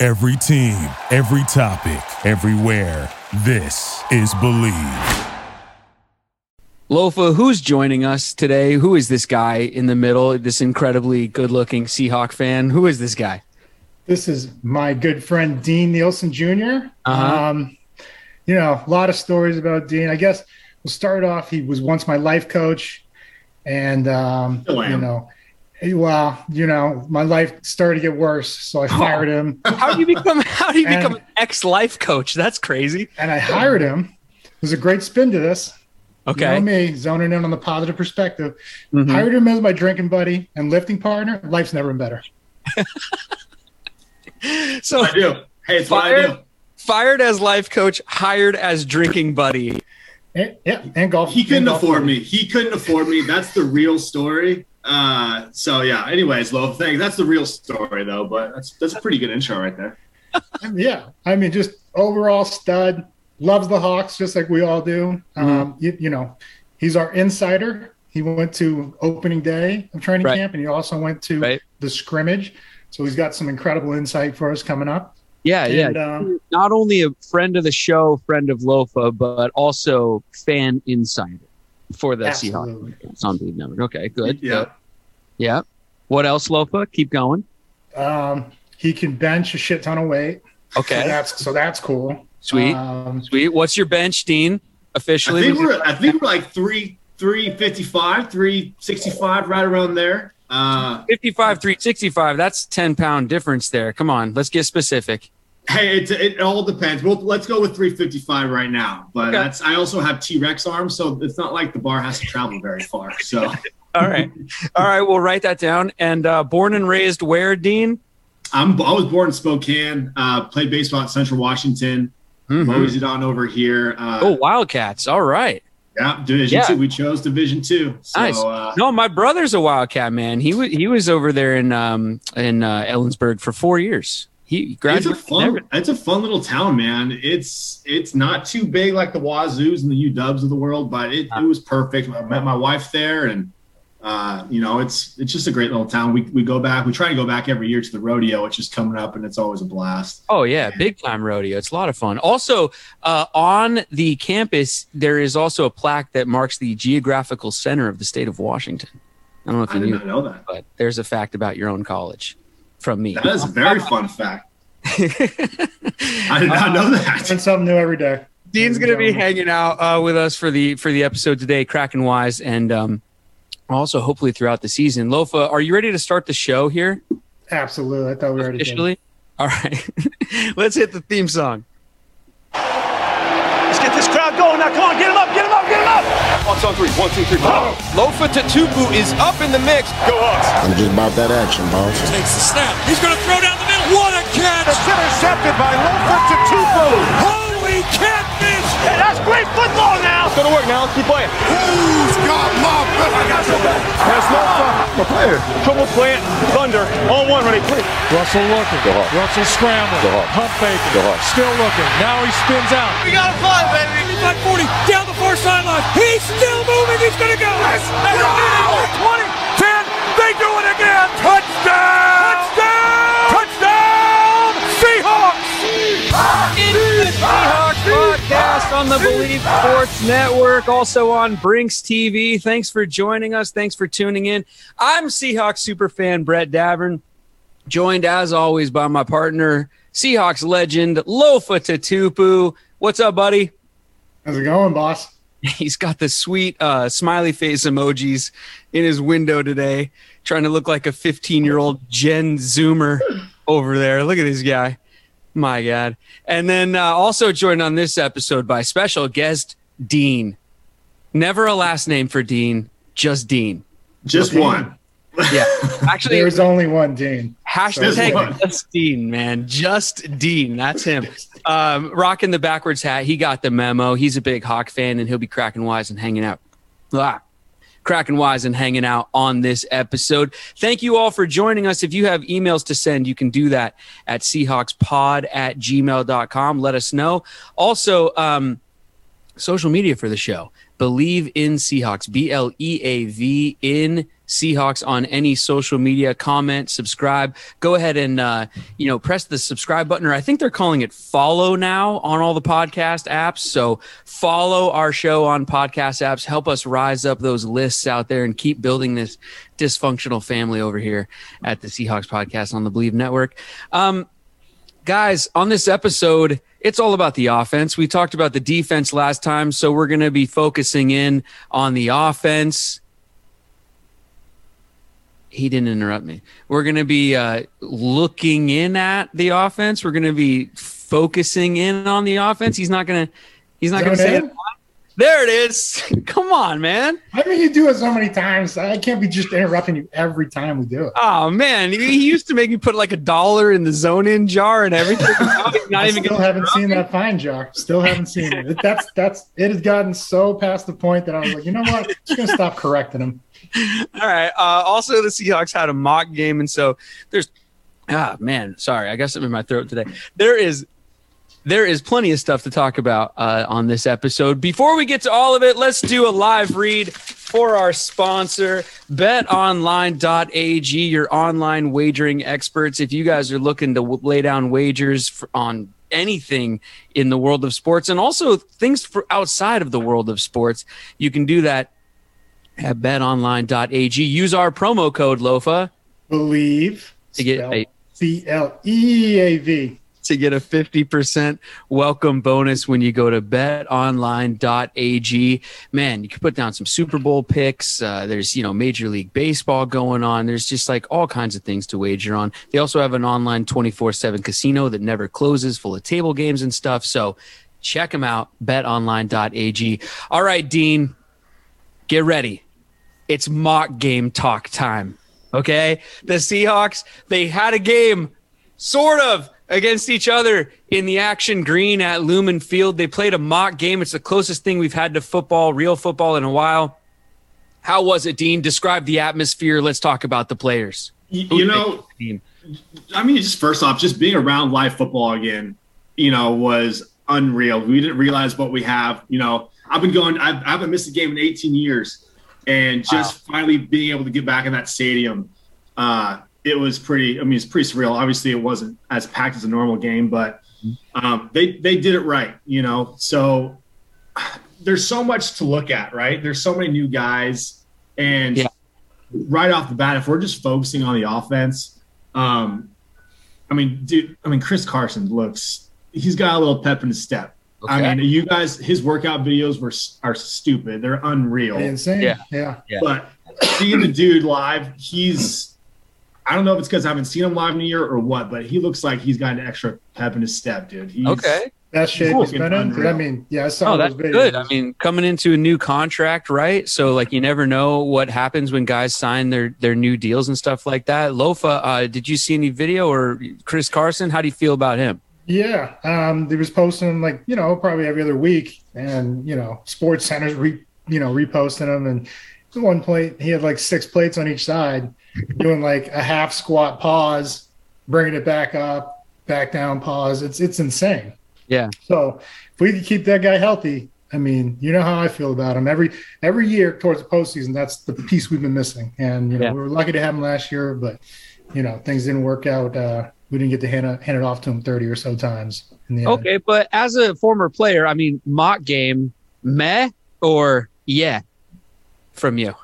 Every team, every topic, everywhere. This is Bleav. Lofa, who's joining us today? Who is this guy in the middle? This incredibly good looking Seahawk fan. Who is this guy? This is my good friend Dean Nielsen junior Uh-huh. Um, you know, a lot of stories about Dean. I guess we'll start off. He was once my life coach, and um, you know, he- well, you know, my life started to get worse, so I fired him How do you become how do you And- become an ex life coach? That's crazy. and I hired him. There's a great spin to this. You Okay. know me, zoning in on the positive perspective. Mhm. Hired him as my drinking buddy and lifting partner. Life's never been better. So I do. Hey, it's what I do. fired, fired as life coach, hired as drinking buddy. And, yeah, and golf. He couldn't golf afford buddy. me. He couldn't afford me. That's the real story. Uh, so yeah. Anyways, Lo, thanks. That's the real story though. But that's that's a pretty good intro right there. Yeah, I mean, just overall stud. Loves the Hawks just like we all do. Mm-hmm. Um, you, you know, he's our insider. He went to opening day of training Right. camp, and he also went to Right. the scrimmage. So he's got some incredible insight for us coming up. Yeah, And, yeah. um, Not only a friend of the show, friend of Lofa, but also fan insider for the Seahawks. absolutely. It's on Bleav Network. Okay, good. Yeah. good. Yeah. What else, Lofa? Keep going. Um, he can bench a shit ton of weight. So Okay. that's so that's cool. Sweet. Um, Sweet. What's your bench, Dean? I Officially? think we're I think we're like three three fifty five, three sixty five, right around there. Uh, 55, 365. That's 10 pound difference there. Come on. Let's get specific. Hey, it, it all depends. Well, let's go with three fifty five right now. But Okay. that's I also have T Rex arms, so it's not like the bar has to travel very far. So All right. All right. We'll write that down. And uh, born and raised where, Dean? I'm I was born in Spokane. Uh, played baseball at Central Washington. Mhm. Always it on over here. Uh, Oh, Wildcats. All right. Yeah, Division Yeah. Two. We chose Division Two. So, Nice. Uh, No, my brother's a Wildcat man. He was he was over there in um in uh, Ellensburg for four years. He it's a fun. It's a fun little town, man. It's it's not too big like the Wazoos and the UWs of the world, but it, it was perfect. I met my wife there, and uh, you know, it's it's just a great little town. We we go back. We try to go back every year to the rodeo, which is coming up, and it's always a blast. Oh yeah, big time rodeo. It's a lot of fun. Also, uh, on the campus, there is also a plaque that marks the geographical center of the state of Washington. I don't know if you did knew, know that. but there's a fact about your own college from me. That is a very fun fact. I did Uh, not know that. learn something new every day. Dean's going to be hanging out uh, with us for the for the episode today, cracking wise, and um, also hopefully throughout the season. Lofa, are you ready to start the show here Absolutely. I thought we already did. officially? All right, let's hit the theme song. Let's get this crowd going now. Come on, get them up, get him up, get him up. One, two, three, one, two, three, four. Lofa Tatupu is up in the mix. Go Hawks. I'm just about that action, boss. takes the snap. He's going to throw down the middle. What a catch! It's intercepted by Lofa Tatupu. Holy catfish! Hey, that's great football now. It's gonna work now. Let's keep playing. Who's got my back? I got your back. There's Lofa. The player. Trouble plant. Thunder. On one, ready, please. Russell looking. Russell scrambling. Pump faking. Still looking. Now he spins out. We got to fly, baby. 35 40. Down the far sideline. He's still moving. He's going to go. Yes. 20, 10. They do it again. Touchdown. On the Bleav Sports Network, also on Brinks TV. Thanks for joining us. Thanks for tuning in. I'm Seahawks superfan Brett Davern, joined as always by my partner, Seahawks legend Lofa Tatupu. What's up, buddy? How's it going, boss? He's got the sweet uh, smiley face emojis in his window today, trying to look like a 15 year old Gen Zoomer over there. Look at this guy. My God. And then uh, also joined on this episode by special guest Dean. Never a last name for Dean, just Dean. Just Okay. one. Yeah. Actually, There's only one Dean. Hashtag just Dean, man. Just Dean. That's him. Um, rocking the backwards hat. He got the memo. He's a big Hawk fan, and he'll be cracking wise and hanging out. Ah, cracking wise and hanging out on this episode. Thank you all for joining us. If you have emails to send, you can do that at Seahawkspod at gmail.com. Let us know. Also, um, social media for the show. Bleav in Seahawks, B L E A V in Seahawks on any social media. Comment, subscribe. Go ahead and uh, you know press the subscribe button, or I think they're calling it follow now on all the podcast apps. So follow our show on podcast apps. Help us rise up those lists out there and keep building this dysfunctional family over here at the Seahawks podcast on the Bleav Network. Um, guys, on this episode, it's all about the offense. We talked about the defense last time, so we're going to be focusing in on the offense. He didn't interrupt me. We're going to be uh, looking in at the offense. We're going to be focusing in on the offense. He's not going to. He's not going to say it. There it is. Come on, man. I mean, you do it so many times. I can't be just interrupting you every time we do it. Oh man, he used to make me put like a dollar in the zone in jar and everything. not I even still haven't seen that fine jar. Still haven't seen it. That's that's it has gotten so past the point that I was like, you know what? I'm just gonna stop correcting him. All right. Uh, also, the Seahawks had a mock game, and so there's ah man, sorry, I guess something in my throat today. There is there is plenty of stuff to talk about uh, on this episode. Before we get to all of it, let's do a live read for our sponsor, betonline.ag, your online wagering experts. If you guys are looking to lay down wagers on anything in the world of sports and also things for outside of the world of sports, you can do that at betonline.ag. Use our promo code LOFA. Believe. To get a C L E A V to get a 50% welcome bonus when you go to betonline.ag. Man, you can put down some Super Bowl picks. Uh, there's, you know, Major League Baseball going on. There's just like all kinds of things to wager on. They also have an online 24 7 casino that never closes, full of table games and stuff. So check them out, betonline.ag. All right, Dean, get ready. It's mock game talk time. Okay. The Seahawks, they had a game, sort of against each other in the action green at Lumen Field. They played a mock game. It's the closest thing we've had to football, real football, in a while. How was it, Dean? Describe the atmosphere. Let's talk about the players. You, you know, I mean, just first off, just being around live football again, you know, was unreal. We didn't realize what we have. You know, I've been going, I've, I haven't missed a game in 18 years. And just wow. finally being able to get back in that stadium, uh, it was pretty. I mean, it's pretty surreal. Obviously, it wasn't as packed as a normal game, but um, they they did it right. You know, so there's so much to look at, right? There's so many new guys, and yeah. right off the bat, if we're just focusing on the offense, um, I mean, dude, I mean, Chris Carson looks. He's got a little pep in his step. Okay. I mean, you guys, his workout videos were are stupid. They're unreal. Insane. Yeah. yeah. yeah. But seeing the dude live, he's I don't know if it's because I haven't seen him live in a year or what, but he looks like he's got an extra pep in his step, dude. He's, okay. That shape he's been in. I mean, yeah, I saw oh, that's videos. good. I mean, coming into a new contract, right? So, like, you never know what happens when guys sign their their new deals and stuff like that. Lofa, uh, did you see any video or Chris Carson? How do you feel about him? Yeah, um, they was posting like you know probably every other week, and you know SportsCenter's re you know reposting them, and at one point he had like six plates on each side doing like a half squat pause, bringing it back up, back down, pause. It's it's insane. Yeah. So if we could keep that guy healthy, I mean, you know how I feel about him. Every every year towards the postseason, that's the piece we've been missing. And you know, yeah. we were lucky to have him last year, but you know, things didn't work out. Uh, we didn't get to hand it, hand it off to him 30 or so times. okay, end. but as a former player, I mean, mock game, meh or yeah, from you. I'm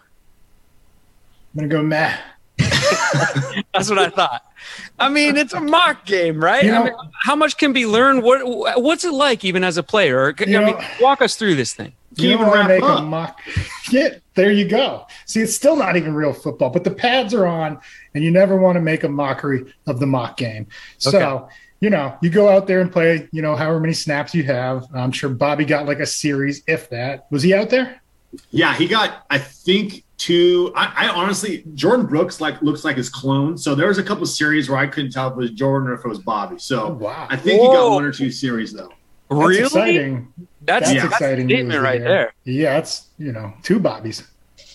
gonna go meh. That's what I thought. I mean, it's a mock game, right? You know, I mean, how much can be learned? What What's it like, even as a player? I mean, walk us through this thing. You even want to make up. a mock? Yeah, there you go. See, it's still not even real football, but the pads are on, and you never want to make a mockery of the mock game. So. Okay. You know, you go out there and play, you know, however many snaps you have. I'm sure Bobby got like a series, if that. Was he out there? Yeah, he got, I think to I, I, honestly Jordyn Brooks like looks like his clone. So there was a couple series where I couldn't tell if it was Jordan or if it was Bobby. So oh, wow. I think Whoa. he got one or two series though. That's really? exciting. That's, that's yeah. exciting statement right there. Yeah, it's you know two Bobbies.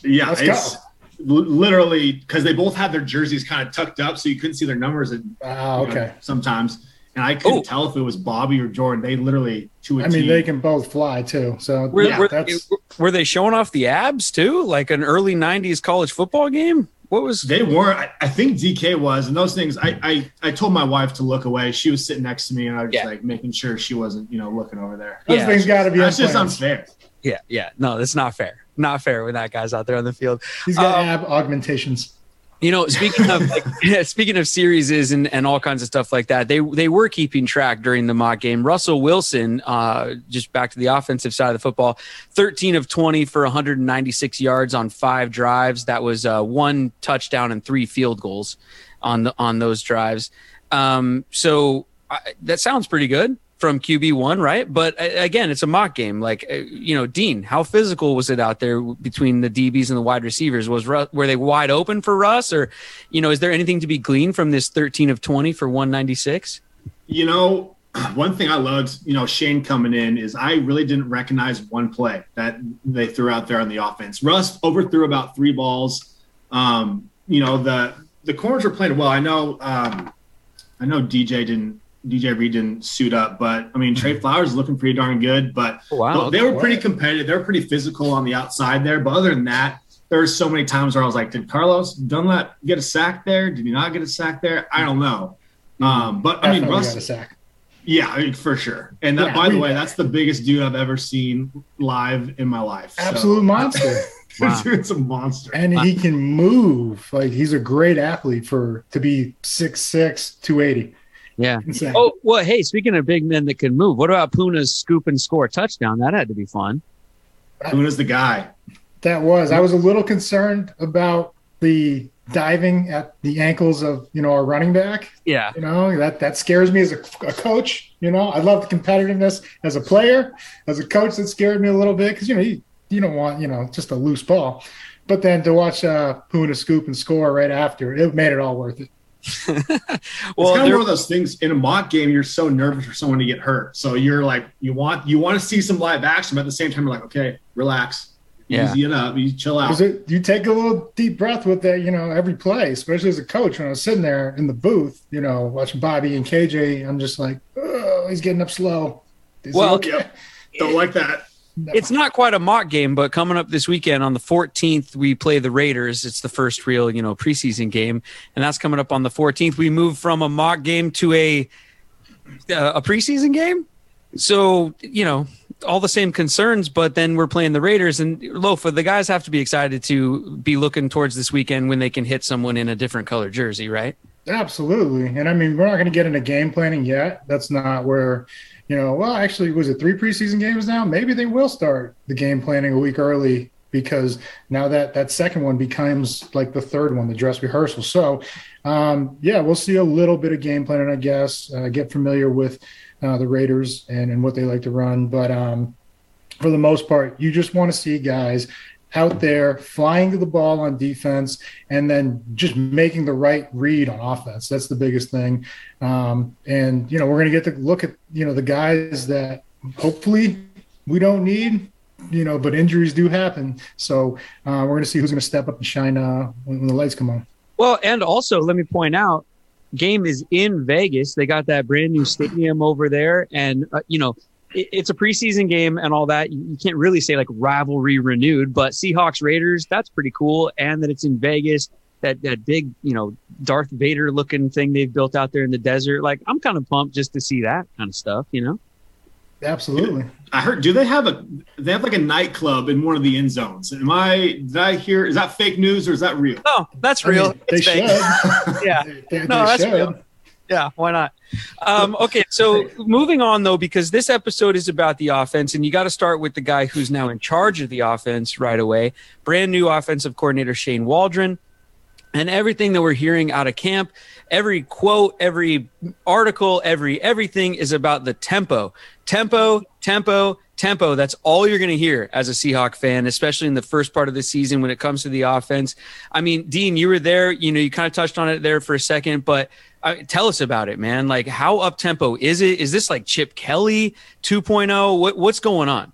Yeah, Let's it's go. literally because they both had their jerseys kind of tucked up, so you couldn't see their numbers. And uh, okay, know, sometimes and I couldn't Ooh. tell if it was Bobby or Jordan. They literally two. I mean, they can both fly too. So were, yeah, were, that's... were they showing off the abs too, like an early '90s college football game? What was they were? I, I, think DK was, and those things. I, I I told my wife to look away. She was sitting next to me, and I was yeah. like making sure she wasn't, you know, looking over there. Those yeah, things got to be. That's just unfair. Yeah, yeah. No, that's not fair. Not fair when that guy's out there on the field. He's got um, ab augmentations. You know, speaking of like, speaking of series and, and all kinds of stuff like that, they they were keeping track during the mock game. Russell Wilson, uh, just back to the offensive side of the football, 13 of 20 for 196 yards on five drives. That was uh, one touchdown and three field goals on the on those drives. Um, so I, that sounds pretty good from QB1, right? But again, it's a mock game. Like, uh, you know, Dean, how physical was it out there between the DBs and the wide receivers? Was were they wide open for Russ, or you know, is there anything to be gleaned from this 13 of 20 for 196? You know, one thing I loved, you know, Shane coming in is I really didn't recognize one play that they threw out there on the offense. Russ overthrew about three balls. Um, you know, the the corners were playing well. I know, um, I know DJ didn't DJ Reed didn't suit up, but I mean Tre mm-hmm. Flowers is looking pretty darn good. But oh, wow, they were pretty competitive. They were pretty physical on the outside there. But other than that, there were so many times where I was like, did Carlos Dunlap get a sack there? Did he not get a sack there? I don't know. Mm-hmm. Um, but I mean, Russ, got a sack. Yeah, I mean, for sure. And that, yeah, by the way, that's the biggest dude I've ever seen live in my life. Absolute so. monster. wow. Dude's a monster. And wow. he can move. Like he's a great athlete for to be 6'6", 280. Yeah. Insane. Oh well, hey, speaking of big men that can move, what about Poona's scoop and score touchdown? That had to be fun. Poona's the guy. That was. I was a little concerned about the diving at the ankles of you know our running back. Yeah. You know that that scares me as a, a coach. You know, I love the competitiveness as a player, as a coach. That scared me a little bit because you know you, you don't want you know just a loose ball, but then to watch uh, Poona scoop and score right after, it made it all worth it. well, it's kind of one of those things in a mock game. You're so nervous for someone to get hurt, so you're like, you want you want to see some live action, but at the same time, you're like, okay, relax, yeah. easy enough, you chill out. It, you take a little deep breath with that, you know, every play, especially as a coach. When I was sitting there in the booth, you know, watching Bobby and KJ, I'm just like, oh, he's getting up slow. Is well, okay? don't like that. No. It's not quite a mock game, but coming up this weekend on the 14th, we play the Raiders. It's the first real, you know, preseason game, and that's coming up on the 14th. We move from a mock game to a uh, a preseason game. So you know, all the same concerns, but then we're playing the Raiders and Lofa. The guys have to be excited to be looking towards this weekend when they can hit someone in a different color jersey, right? Absolutely. And I mean, we're not going to get into game planning yet. That's not where you know, well, actually, was it three preseason games now? Maybe they will start the game planning a week early because now that that second one becomes like the third one, the dress rehearsal. So, um, yeah, we'll see a little bit of game planning, I guess. Uh, get familiar with uh, the Raiders and and what they like to run, but um, for the most part, you just want to see guys out there flying to the ball on defense and then just making the right read on offense. That's the biggest thing. Um, and, you know, we're going to get to look at, you know, the guys that hopefully we don't need, you know, but injuries do happen. So uh, we're going to see who's going to step up and shine uh, when, when the lights come on. Well, and also let me point out, game is in Vegas. They got that brand new stadium over there, and uh, you know it's a preseason game and all that. You can't really say like rivalry renewed, but Seahawks Raiders, that's pretty cool. And that it's in Vegas, that, that big, you know, Darth Vader looking thing they've built out there in the desert. Like I'm kind of pumped just to see that kind of stuff, you know? Absolutely. I heard, do they have a, they have like a nightclub in one of the end zones. Am I, did I hear, is that fake news or is that real? No, that's real. I mean, it's fake. yeah. They, they, no, they that's should. real. Yeah, why not? Um, okay, so moving on though, because this episode is about the offense, and you got to start with the guy who's now in charge of the offense right away. Brand new offensive coordinator Shane Waldron, and everything that we're hearing out of camp, every quote, every article, every everything is about the tempo, tempo, tempo, tempo, that's all you're going to hear as a Seahawk fan, especially in the first part of the season when it comes to the offense. I mean, Dean, you were there. You know, you kind of touched on it there for a second, but uh, tell us about it, man. Like, how up tempo is it? Is this like Chip Kelly 2.0? What, what's going on?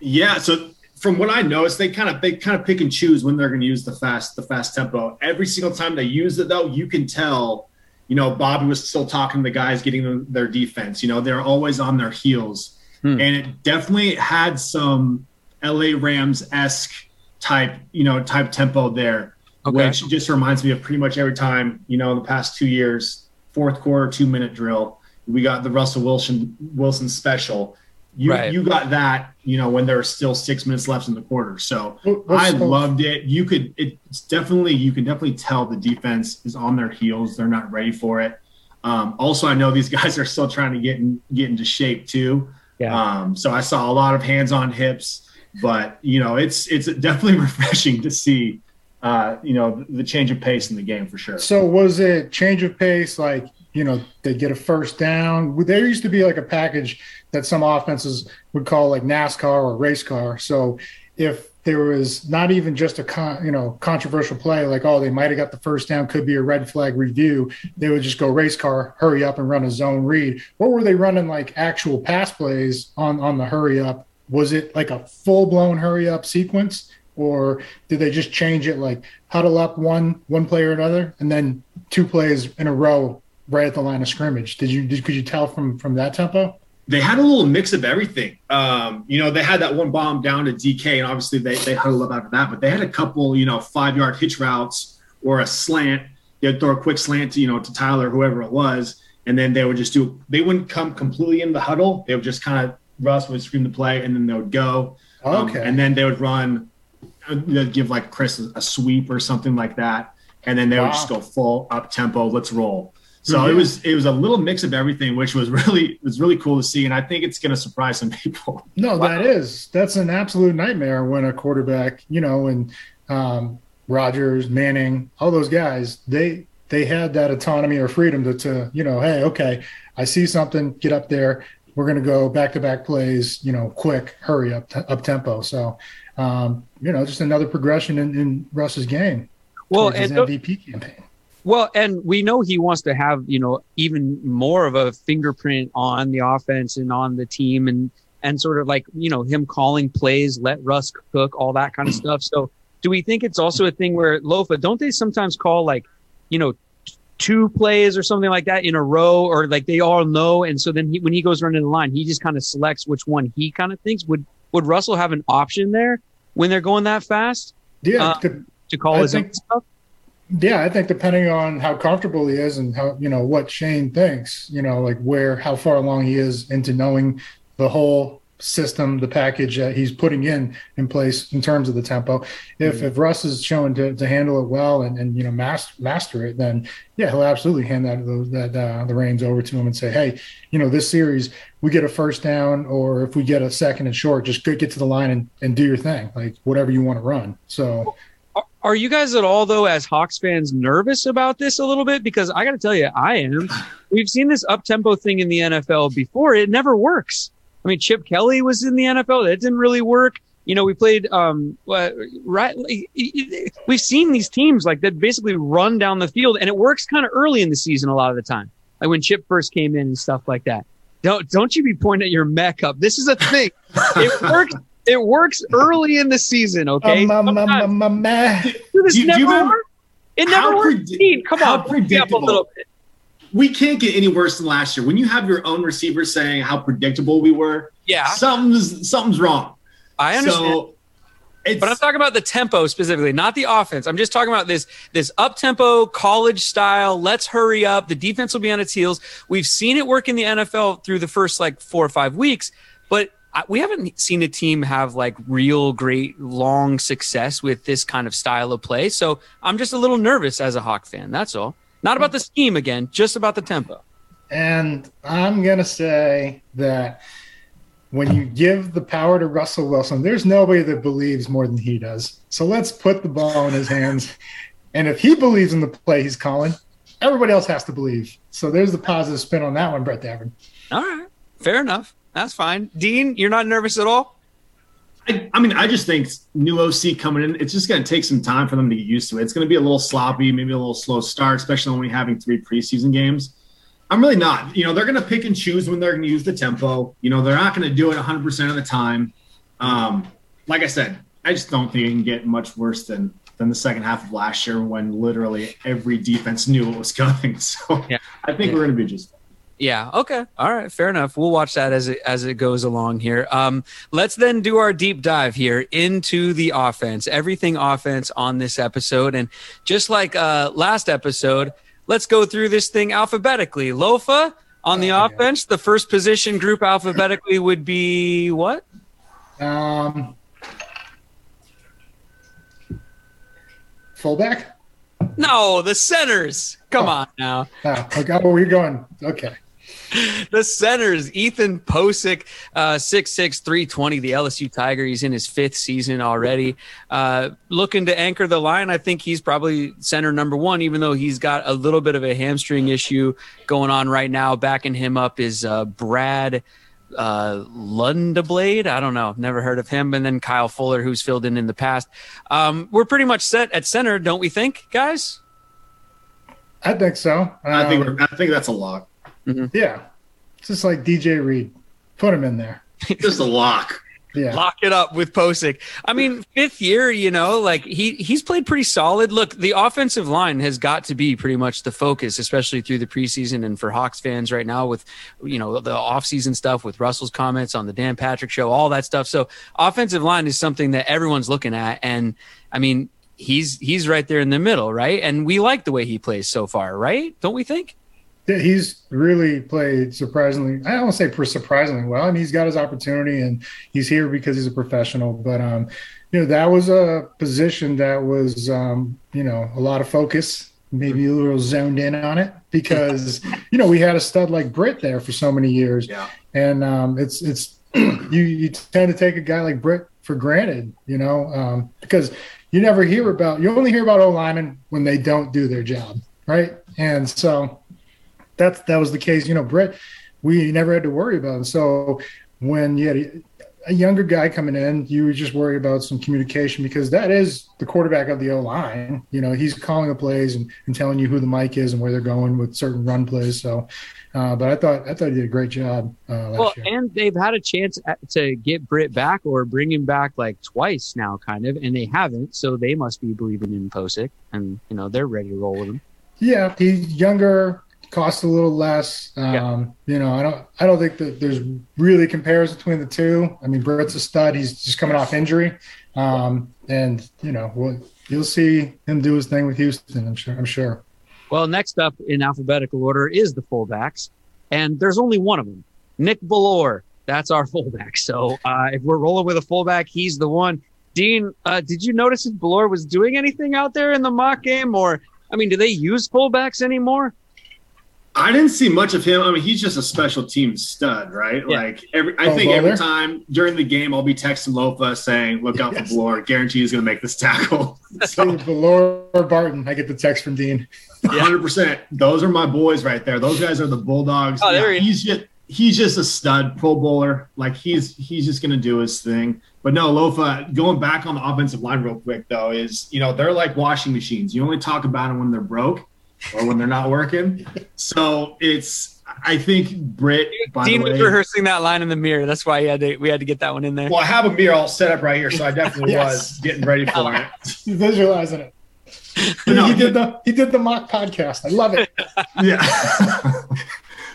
Yeah. So from what I noticed, they kind of they kind of pick and choose when they're going to use the fast the fast tempo. Every single time they use it, though, you can tell. You know, Bobby was still talking to the guys getting them, their defense. You know, they're always on their heels, hmm. and it definitely had some LA Rams esque type you know type tempo there, okay. which just reminds me of pretty much every time you know in the past two years, fourth quarter two minute drill. We got the Russell Wilson Wilson special. You right. you got that you know when there are still six minutes left in the quarter. So i loved it. You could it's definitely you can definitely tell the defense is on their heels. They're not ready for it. Um, also i know these guys are still trying to get in, get into shape too. Yeah. Um, so i saw a lot of hands on hips but you know it's it's definitely refreshing to see uh, you know the change of pace in the game for sure. So was it change of pace like you know they get a first down? There used to be like a package that some offenses would call like NASCAR or race car. So if there was not even just a con, you know controversial play like oh they might have got the first down could be a red flag review they would just go race car hurry up and run a zone read. What were they running like actual pass plays on on the hurry up? Was it like a full blown hurry up sequence or did they just change it like huddle up one one play or another and then two plays in a row right at the line of scrimmage did you did, could you tell from from that tempo they had a little mix of everything. Um, you know, they had that one bomb down to DK, and obviously they they huddled up after that. But they had a couple, you know, five yard hitch routes or a slant. They'd throw a quick slant, to, you know, to Tyler, whoever it was, and then they would just do. They wouldn't come completely in the huddle. They would just kind of Russ would scream the play, and then they would go. Um, okay. Um, and then they would run. They'd give like Chris a sweep or something like that, and then they wow. would just go full up tempo. Let's roll. So mm-hmm. it was it was a little mix of everything, which was really was really cool to see, and I think it's going to surprise some people. No, wow. that is that's an absolute nightmare when a quarterback, you know, and um, Rodgers, Manning, all those guys, they they had that autonomy or freedom to, to you know, hey, okay, I see something, get up there. We're going to go back to back plays, you know, quick, hurry up, up tempo. So, um, you know, just another progression in, in Russ's game. Well, and his MVP campaign. Well, and we know he wants to have, you know, even more of a fingerprint on the offense and on the team and and sort of like, you know, him calling plays, let Russ cook, all that kind of stuff. So do we think it's also a thing where Lofa, don't they sometimes call like, you know, two plays or something like that in a row or like they all know and so then he, when he goes running the line, he just kind of selects which one he kind of thinks would would Russell have an option there when they're going that fast? Yeah, uh, to, to call I his think, stuff. Yeah, I think depending on how comfortable he is and how you know what Shane thinks, you know, like where how far along he is into knowing the whole system, the package that he's putting in in place in terms of the tempo. If mm-hmm. if Russ is showing to, to handle it well and, and you know master master it, then yeah, he'll absolutely hand that those that uh, the reins over to him and say, hey, you know, this series we get a first down, or if we get a second and short, just get to the line and, and do your thing, like whatever you want to run. So are you guys at all though, as Hawks fans, nervous about this a little bit? Because I got to tell you, I am. We've seen this up tempo thing in the NFL before. It never works. I mean, Chip Kelly was in the NFL. That didn't really work. You know, we played, um, right. We've seen these teams like that basically run down the field and it works kind of early in the season a lot of the time. Like when Chip first came in and stuff like that. Don't, don't you be pointing at your mech up. This is a thing. it works it works early in the season, okay? Um, um, um, um, this do, never do It never works. Predi- Come on, predictable. a little bit. We can't get any worse than last year. When you have your own receiver saying how predictable we were, yeah, something's something's wrong. I understand. So, but I'm talking about the tempo specifically, not the offense. I'm just talking about this this up tempo college style. Let's hurry up. The defense will be on its heels. We've seen it work in the NFL through the first like four or five weeks, but we haven't seen a team have like real great long success with this kind of style of play. So I'm just a little nervous as a Hawk fan. That's all. Not about the scheme again, just about the tempo. And I'm going to say that when you give the power to Russell Wilson, there's nobody that believes more than he does. So let's put the ball in his hands. And if he believes in the play he's calling, everybody else has to believe. So there's the positive spin on that one, Brett Davern. All right. Fair enough. That's fine. Dean, you're not nervous at all? I, I, mean, I just think new OC coming in, it's just going to take some time for them to get used to it. It's going to be a little sloppy, maybe a little slow start, especially when we're having three preseason games. I'm really not. You know, they're going to pick and choose when they're going to use the tempo. You know, they're not going to do it 100% of the time. Um, like I said, I just don't think it can get much worse than than the second half of last year when literally every defense knew what was coming. So yeah. I think yeah. we're going to be just yeah. Okay. All right. Fair enough. We'll watch that as it as it goes along here. Um, let's then do our deep dive here into the offense. Everything offense on this episode, and just like uh, last episode, let's go through this thing alphabetically. Lofa on the oh, offense. The first position group alphabetically would be what? Um, fullback. No, the centers. Come oh. on now. Oh, okay. Where are you going? Okay. The centers, Ethan Pocic, uh, 6'6, 320, the LSU Tiger. He's in his fifth season already. Uh, looking to anchor the line. I think he's probably center number one, even though he's got a little bit of a hamstring issue going on right now. Backing him up is uh, Brad uh, Lundblade. I don't know. Never heard of him. And then Kyle Fuller, who's filled in in the past. Um, we're pretty much set at center, don't we think, guys? I think so. Um, I think we're, I think that's a lock. Mm-hmm. Yeah, it's just like DJ Reed. Put him in there. just a lock. Yeah. Lock it up with Pocic. I mean, fifth year, you know, like he he's played pretty solid. Look, the offensive line has got to be pretty much the focus, especially through the preseason and for Hawks fans right now with you know the offseason stuff with Russell's comments on the Dan Patrick show, all that stuff. So offensive line is something that everyone's looking at. And I mean, he's he's right there in the middle, right? And we like the way he plays so far, right? Don't we think? He's really played surprisingly. I don't say surprisingly well. I mean, he's got his opportunity and he's here because he's a professional. But um, you know, that was a position that was um, you know a lot of focus, maybe a little zoned in on it because you know we had a stud like Britt there for so many years. Yeah. And um, it's it's you you tend to take a guy like Britt for granted, you know, um, because you never hear about you only hear about O linemen when they don't do their job, right? And so that's that was the case. You know, Brett, we never had to worry about him. So when you had a, a younger guy coming in, you would just worry about some communication because that is the quarterback of the O line. You know, he's calling the plays and, and telling you who the mic is and where they're going with certain run plays. So, uh, but I thought I thought he did a great job. Uh, well, year. and they've had a chance to get Britt back or bring him back like twice now, kind of, and they haven't. So they must be believing in Pocic, and you know they're ready to roll with him. Yeah, he's younger, cost a little less. Um, yeah. You know, I don't I don't think that there's really comparison between the two. I mean, Britt's a stud. He's just coming off injury, um, and you know, we'll, you'll see him do his thing with Houston. I'm sure. I'm sure. Well, next up in alphabetical order is the fullbacks, and there's only one of them, Nick Bellore. That's our fullback. So uh, if we're rolling with a fullback, he's the one. Dean, uh, did you notice if Bellore was doing anything out there in the mock game, or I mean, do they use fullbacks anymore? I didn't see much of him. I mean, he's just a special team stud, right? Yeah. Like every, I oh, think every time during the game, I'll be texting Lofa saying, "Look out yes. for Bellore. Guarantee he's going to make this tackle." so, Bellore Barton, I get the text from Dean. Hundred percent. Those are my boys right there. Those guys are the Bulldogs. Oh, there yeah, he he's just he's just a stud Pro Bowler. Like he's he's just going to do his thing. But no, Lofa. Going back on the offensive line real quick though, is you know they're like washing machines. You only talk about them when they're broke or when they're not working. So it's I think Britt. Dean was rehearsing that line in the mirror. That's why he had to, we had to get that one in there. Well, I have a mirror all set up right here, so I definitely yes. was getting ready for it. Visualizing it. No, he did the he did the mock podcast. I love it. yeah.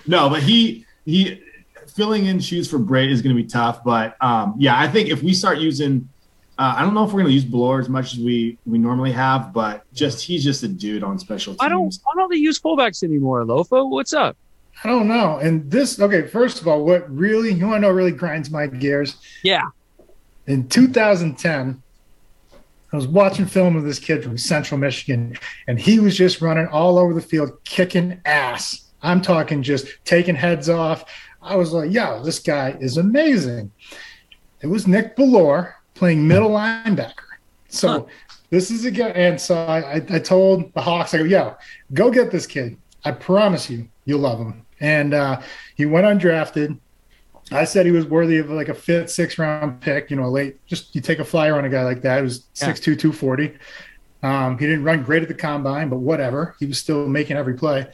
no, but he he filling in shoes for Britt is going to be tough. But um, yeah, I think if we start using uh, I don't know if we're going to use Bellore as much as we we normally have, but just he's just a dude on special teams. I don't. Why don't they use fullbacks anymore, Lofa? What's up? I don't know. And this, okay, first of all, what really you want to know really grinds my gears? Yeah. In 2010, I was watching film of this kid from Central Michigan, and he was just running all over the field, kicking ass. I'm talking just taking heads off. I was like, yo, this guy is amazing. It was Nick Bellore playing middle linebacker. So huh. this is a guy. And so I, I told the Hawks, I go, yo, go get this kid. I promise you, you'll love him. And uh, he went undrafted. I said he was worthy of like a fifth, sixth round pick, you know, late. Just you take a flyer on a guy like that who's Yeah. 6'2, 240. Um, he didn't run great at the combine, but whatever. He was still making every play.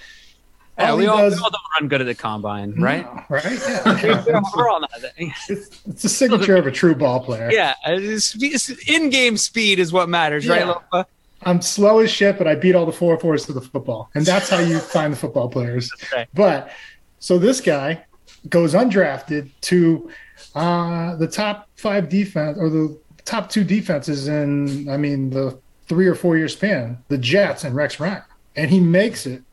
Yeah, All we all, does- we all don't run good at the combine, right? Right? Yeah. We're all not. it's, it's a signature of a true ball player. Yeah, it's- it's- in-game speed is what matters, right, Yeah. Lofa? I'm slow as shit, but I beat all the four fours to the football. And that's how you find the football players. right. But so this guy goes undrafted to uh, the top five defense or the top two defenses in, I mean, the three or four year span, the Jets and Rex Ryan. And he makes it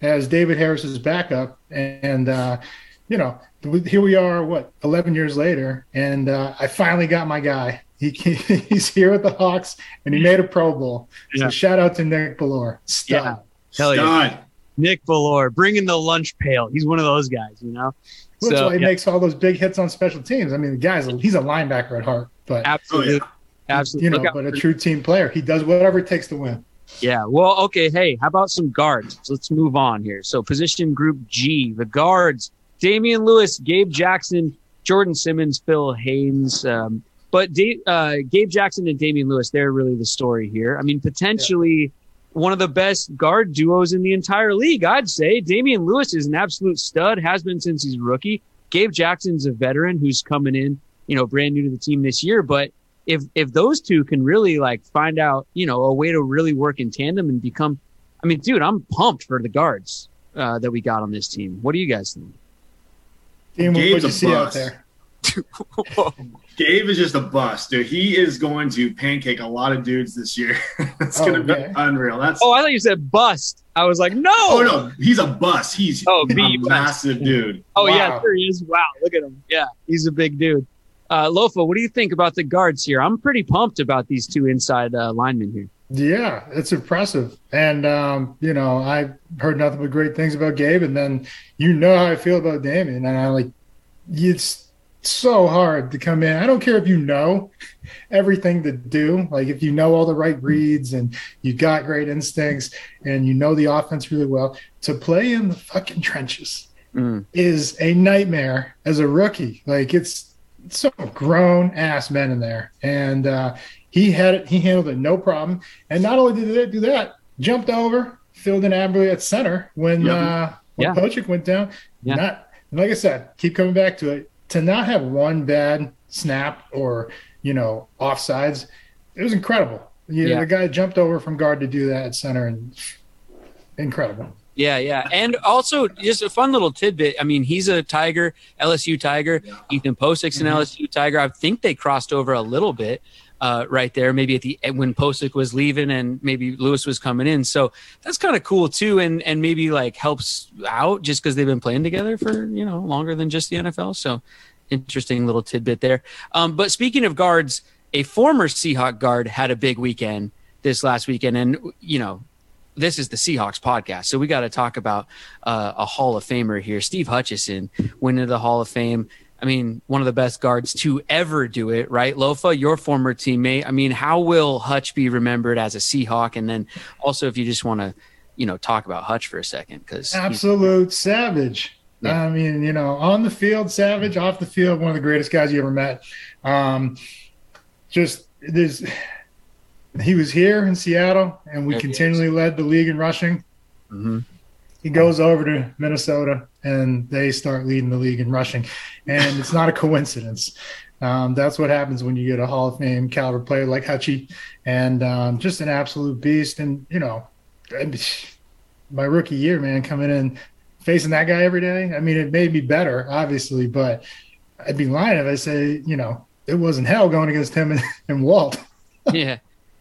as David Harris's backup. And, uh, you know, here we are, what, 11 years later. And uh, I finally got my guy. He, he's here with the Hawks and he made a Pro Bowl. So shout out to Nick Bellore. Stud. Yeah. Hell yeah. Stud. Nick Valor, bringing the lunch pail. He's one of those guys, you know? That's So, why he yeah, makes all those big hits on special teams. I mean, the guy's he's a linebacker at heart, but absolutely. Oh, Absolutely. you know, but a true team player. He does whatever it takes to win. Yeah. Well, okay. Hey, how about some guards? Let's move on here. So, position group G, the guards Damien Lewis, Gabe Jackson, Jordan Simmons, Phil Haynes. Um, but uh, Gabe Jackson and Damien Lewis, they're really the story here. I mean, potentially one of the best guard duos in the entire league, I'd say. Damien Lewis is an absolute stud, has been since he's a rookie. Gabe Jackson's a veteran who's coming in, you know, brand new to the team this year. But if if those two can really like find out, you know, a way to really work in tandem and become, I mean, dude, I'm pumped for the guards uh, that we got on this team. What do you guys think? Team, what Gabe's you a see out bust. there? Gabe is just a bust, dude. He is going to pancake a lot of dudes this year. it's Oh, going to okay. be unreal. That's Oh, I thought you said bust. I was like, no. oh no, he's a bust. He's Oh, a B bust. massive dude. Oh Wow. yeah, there he is. Wow, look at him. Yeah, he's a big dude. Uh, Lofa, what do you think about the guards here? I'm pretty pumped about these two inside uh, linemen here. Yeah, it's impressive. And um, you know, I heard nothing but great things about Gabe, and then you know how I feel about Damien, and I like it's so hard to come in. I don't care if you know everything to do, like if you know all the right reads and you got great instincts and you know the offense really well, to play in the fucking trenches Mm. is a nightmare as a rookie. Like it's some grown ass men in there, and uh, he had it. He handled it no problem. And not only did they do that, jumped over, filled in admirably at center when Yep. uh, when Yeah. Pocic went down. Yeah. Not like I said, keep coming back to it. To not have one bad snap or you know offsides, it was incredible. You know, Yeah. The guy jumped over from guard to do that at center, and incredible. Yeah, yeah. And also, just a fun little tidbit. I mean, he's a Tiger, LSU Tiger. Ethan Pocic's an LSU Tiger. I think they crossed over a little bit uh, right there, maybe at the when Pocic was leaving and maybe Lewis was coming in. So that's kind of cool too, and and maybe like helps out just because they've been playing together for you know longer than just the NFL. So interesting little tidbit there. Um, but speaking of guards, a former Seahawk guard had a big weekend this last weekend, and you know this is the Seahawks podcast, so we got to talk about uh, a Hall of Famer here. Steve Hutchinson went into the Hall of Fame. I mean, one of the best guards to ever do it, right? Lofa, your former teammate. I mean, how will Hutch be remembered as a Seahawk? And then also, if you just want to, you know, talk about Hutch for a second, because absolute savage. Yeah. I mean, you know, on the field, savage. Off the field, one of the greatest guys you ever met. Um, just there's, he was here in Seattle, and we Yeah, continually led the league in rushing. Mhm. He goes over to Minnesota, and they start leading the league in rushing, and it's not a coincidence. Um, that's what happens when you get a Hall of Fame caliber player like Hutchie, and um, just an absolute beast. And you know, my rookie year, man, coming in facing that guy every day. I mean, it made me better, obviously, but I'd be lying if I say, you know, it wasn't hell going against him and, and Walt. yeah.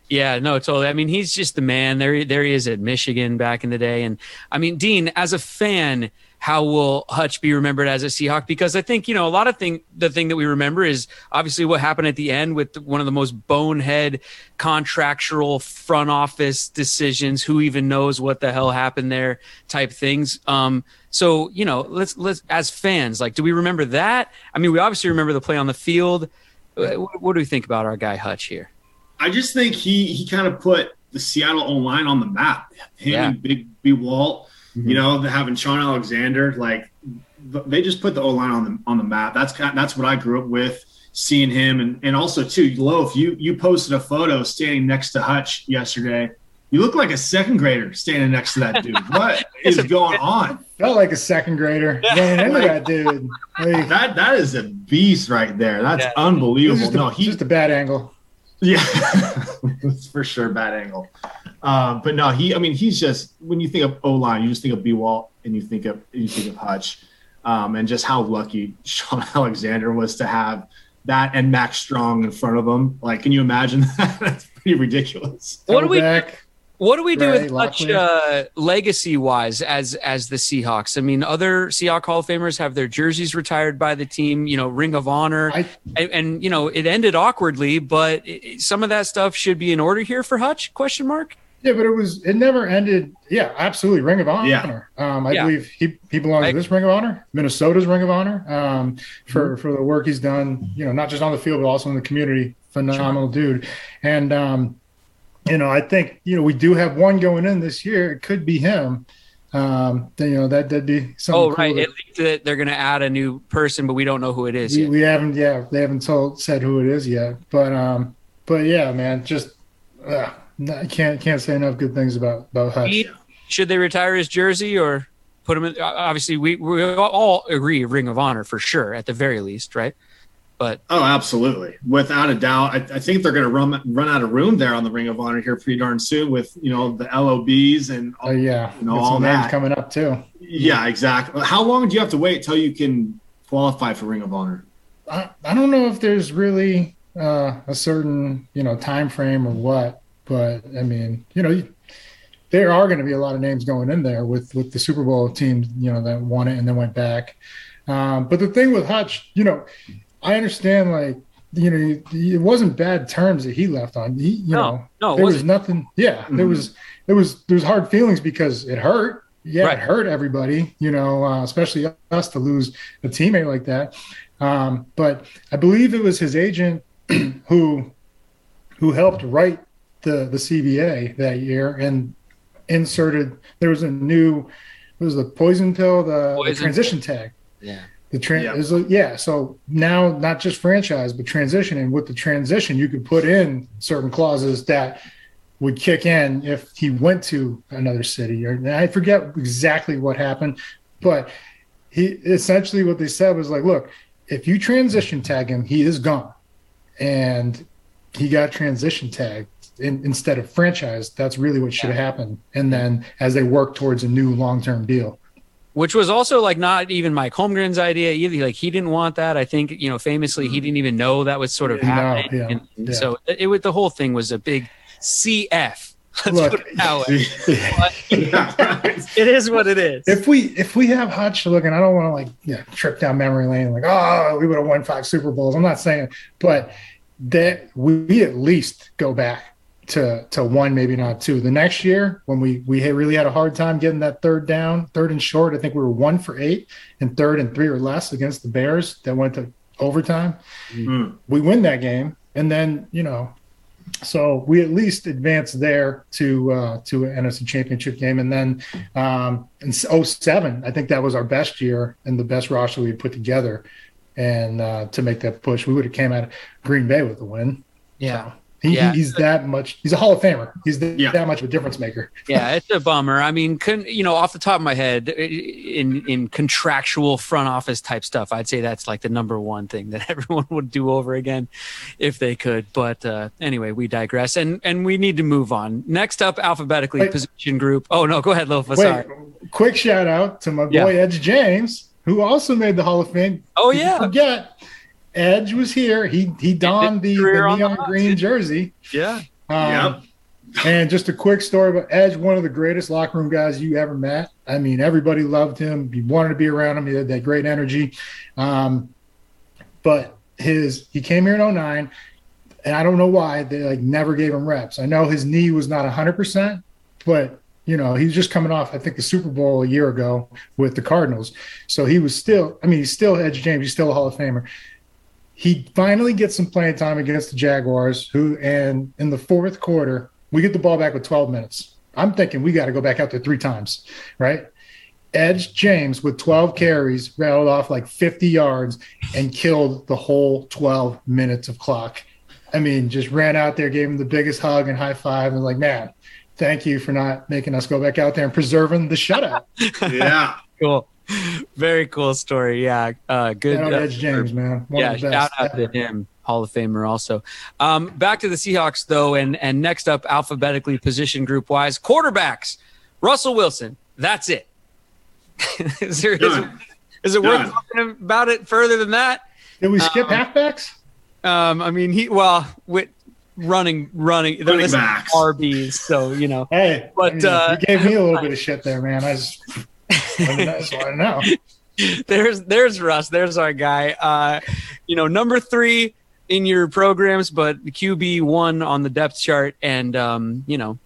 Yeah, no, totally. I mean, he's just the man. There, there he is at Michigan back in the day. And I mean, Dean, as a fan, how will Hutch be remembered as a Seahawk? Because I think you know a lot of thing. The thing that we remember is obviously what happened at the end with one of the most bonehead contractual front office decisions. Who even knows what the hell happened there? Type things. Um, so you know, let's let's as fans, like, do we remember that? I mean, we obviously remember the play on the field. What, what do we think about our guy Hutch here? I just think he he kind of put the Seattle O line on the map. Him Yeah. and Big B Walt, Mhm. you know, having Shaun Alexander, like they just put the O line on the on the map. That's kind that's what I grew up with, seeing him, and and also too, Loaf. You you posted a photo standing next to Hutch yesterday. You look like a second grader standing next to that dude. What is going on? Felt like a second grader running into that dude. Like, That that is a beast right there. That's Yeah. unbelievable. was no, a, he just a bad angle. Yeah, it's for sure bad angle. Um, but no, he. I mean, he's just when you think of O line, you just think of B Walt and you think of you think of Hutch, um, and just how lucky Shaun Alexander was to have that and Mack Strong in front of him. Like, can you imagine that? That's pretty ridiculous. What do we Back. What do we do Right, with Hutch uh, legacy wise as as the Seahawks? I mean, other Seahawk Hall of Famers have their jerseys retired by the team. You know, Ring of Honor, I, and, and you know it ended awkwardly, but it, it- some of that stuff should be in order here for Hutch? Question mark. yeah, but it was it never ended. Yeah, absolutely. Ring of Honor. Yeah. Um, I Yeah. believe he he belongs I- to this Ring of Honor, Minnesota's Ring of Honor, um, for Mm-hmm. for the work he's done. You know, not just on the field but also in the community. Phenomenal dude, and um, you know, I think you know we do have one going in this year. It could be him. Um, then, you know that that'd be something. Oh, cool right. to- It leaked that they're going to add a new person, but we don't know who it is we, yet. we haven't yeah they haven't told said who it is yet but um but yeah man just uh, I can't can't say enough good things about about Hutch. He- Should they retire his jersey or put him in? Obviously, we we all agree Ring of Honor for sure, at the very least, right? But Oh, absolutely, without a doubt. I, I think they're going to run run out of room there on the Ring of Honor here pretty darn soon with you know the LOBs and Oh yeah, You know, Got all names that. coming up too. yeah, exactly. How long do you have to wait till you can qualify for Ring of Honor? I, I don't know if there's really uh, a certain you know time frame or what, but I mean you know there are going to be a lot of names going in there with with the Super Bowl teams you know that won it and then went back. Um, but the thing with Hutch, you know, I understand like you know it wasn't bad terms that he left on. He, you No, know, no, there was wasn't. nothing. Yeah, there Mhm. was there was there was hard feelings because it hurt. Yeah, Right. it hurt everybody. You know, uh, especially us to lose a teammate like that. Um, but I believe it was his agent who who helped write the the CBA that year and inserted. There was a new. It was the poison pill, the, the Poison transition tag. yeah, The Yeah. is a- yeah. So now not just franchise, but transition. And with the transition, you could put in certain clauses that would kick in if he went to another city. Or I forget exactly what happened, but he essentially what they said was like, look, if you transition tag him, he is gone, and he got transition tagged. In, instead of franchise, that's really what should have happened. And then as they work towards a new long term deal, which was also like not even Mike Holmgren's idea either. Like he didn't want that. I think you know famously he mm-hmm. didn't even know that was sort of No, happening. yeah, And yeah. So it, was the whole thing was a big CF. Let's Look, it that way. yeah, right. It is what it is. if we if we have Hutch looking, I don't want to like yeah trip down memory lane like oh we would have won five Super Bowls. I'm not saying, but that we at least go back to to one, maybe not two. The next year when we we had really had a hard time getting that third down, third and short. I think we were one for eight and third and three or less against the Bears that went to overtime. Mm. We win that game, and then you know. So we at least advanced there to uh, to an NFC Championship game, and then um, in 07, I think that was our best year and the best roster we had put together. And uh, to make that push, we would have came out of Green Bay with a win. yeah. He, Yeah. He's that much. He's a Hall of Famer. He's the, Yeah. that much of a difference maker. yeah, it's a bummer. I mean, couldn't you know, off the top of my head, in in contractual front office type stuff, I'd say that's like the number one thing that everyone would do over again if they could. But uh, anyway, we digress, and and we need to move on. Next up, alphabetically, Wait. position group. Oh no, go ahead, Lofa. Wait, Sorry. quick shout out to my boy Yeah. Edge James, who also made the Hall of Fame. Oh Did yeah, forget Edge was here. He he donned the, the career on the neon green jersey. yeah. Um, And just a quick story about Edge, one of the greatest locker room guys you ever met. I mean, everybody loved him. You wanted to be around him. He had that great energy. Um, but his he came here in 09, and I don't know why they like never gave him reps. I know his knee was not 100%, but you know, he was just coming off, I think, the Super Bowl a year ago with the Cardinals. So he was still, I mean, he's still Edge James. He's still a Hall of Famer he finally gets some playing time against the Jaguars, who and in the fourth quarter, we get the ball back with 12 minutes. I'm thinking we got to go back out there three times, right? Edge James with 12 carries rattled off like 50 yards and killed the whole 12 minutes of clock. I mean, just ran out there, gave him the biggest hug and high five, and like, man, thank you for not making us go back out there and preserving the shutout. yeah, cool. Very cool story. Yeah, uh, good. Shout uh, Edge James, man. One yeah, shout best out to him, Hall of Famer also. Um, back to the Seahawks though, and and next up, alphabetically position group wise, quarterbacks. Russell Wilson. That's it. is there is, Done. is it worth talking about it further than that? Did we skip Um, halfbacks? Um, I mean, he well with running, running, they're Running backs. RBs, so you know. Hey, but, I mean, uh, you gave me a little bit of shit there, man. I just, I just want to know. there's there's Russ. There's our guy. Uh, you know, number three in your programs, but QB one on the depth chart, and um, you know,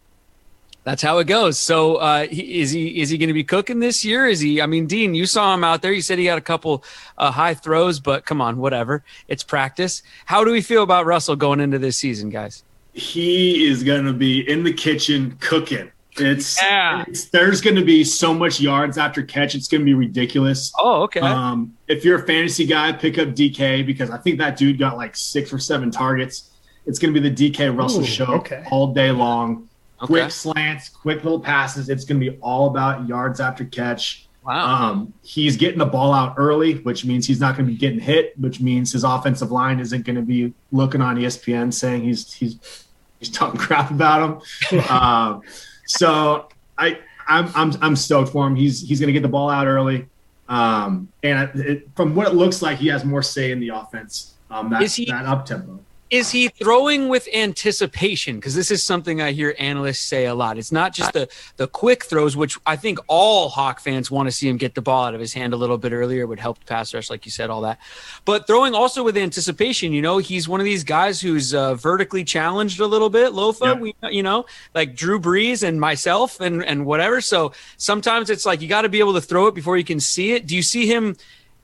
that's how it goes. So, uh, is he is he going to be cooking this year? Is he? I mean, Dean, you saw him out there. You said he had a couple uh, high throws, but come on, whatever. It's practice. How do we feel about Russell going into this season, guys? he is going to be in the kitchen cooking. It's, Yeah. it's there's going to be so much yards after catch. It's going to be ridiculous. Oh, okay. Um, if you're a fantasy guy, pick up DK because I think that dude got like six or seven targets. It's going to be the DK Russell Ooh, show okay. all day long. Okay. Quick slants, quick little passes. It's going to be all about yards after catch. wow. Um, he's getting the ball out early, which means he's not going to be getting hit, which means his offensive line isn't going to be looking on ESPN saying he's he's he's talking crap about him. um, so I I'm, I'm I'm stoked for him. He's he's going to get the ball out early, um, and it, from what it looks like, he has more say in the offense. Um, that Is he- that up tempo? Is he throwing with anticipation? Because this is something i hear analysts say a lot. It's not just the the quick throws which i think all hawk fans want to see him get the ball out of his hand a little bit earlier would help the pass rush like you said all that. But throwing also with anticipation you know he's one of these guys who's uh, vertically challenged a little bit lofa Yeah. we, you know like drew brees and myself and and whatever. So sometimes it's like you got to be able to throw it before you can see it. Do you see him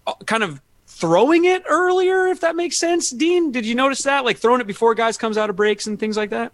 uh, kind of throwing it earlier, if that makes sense. Dean, did you notice that? Like throwing it before guys comes out of breaks and things like that?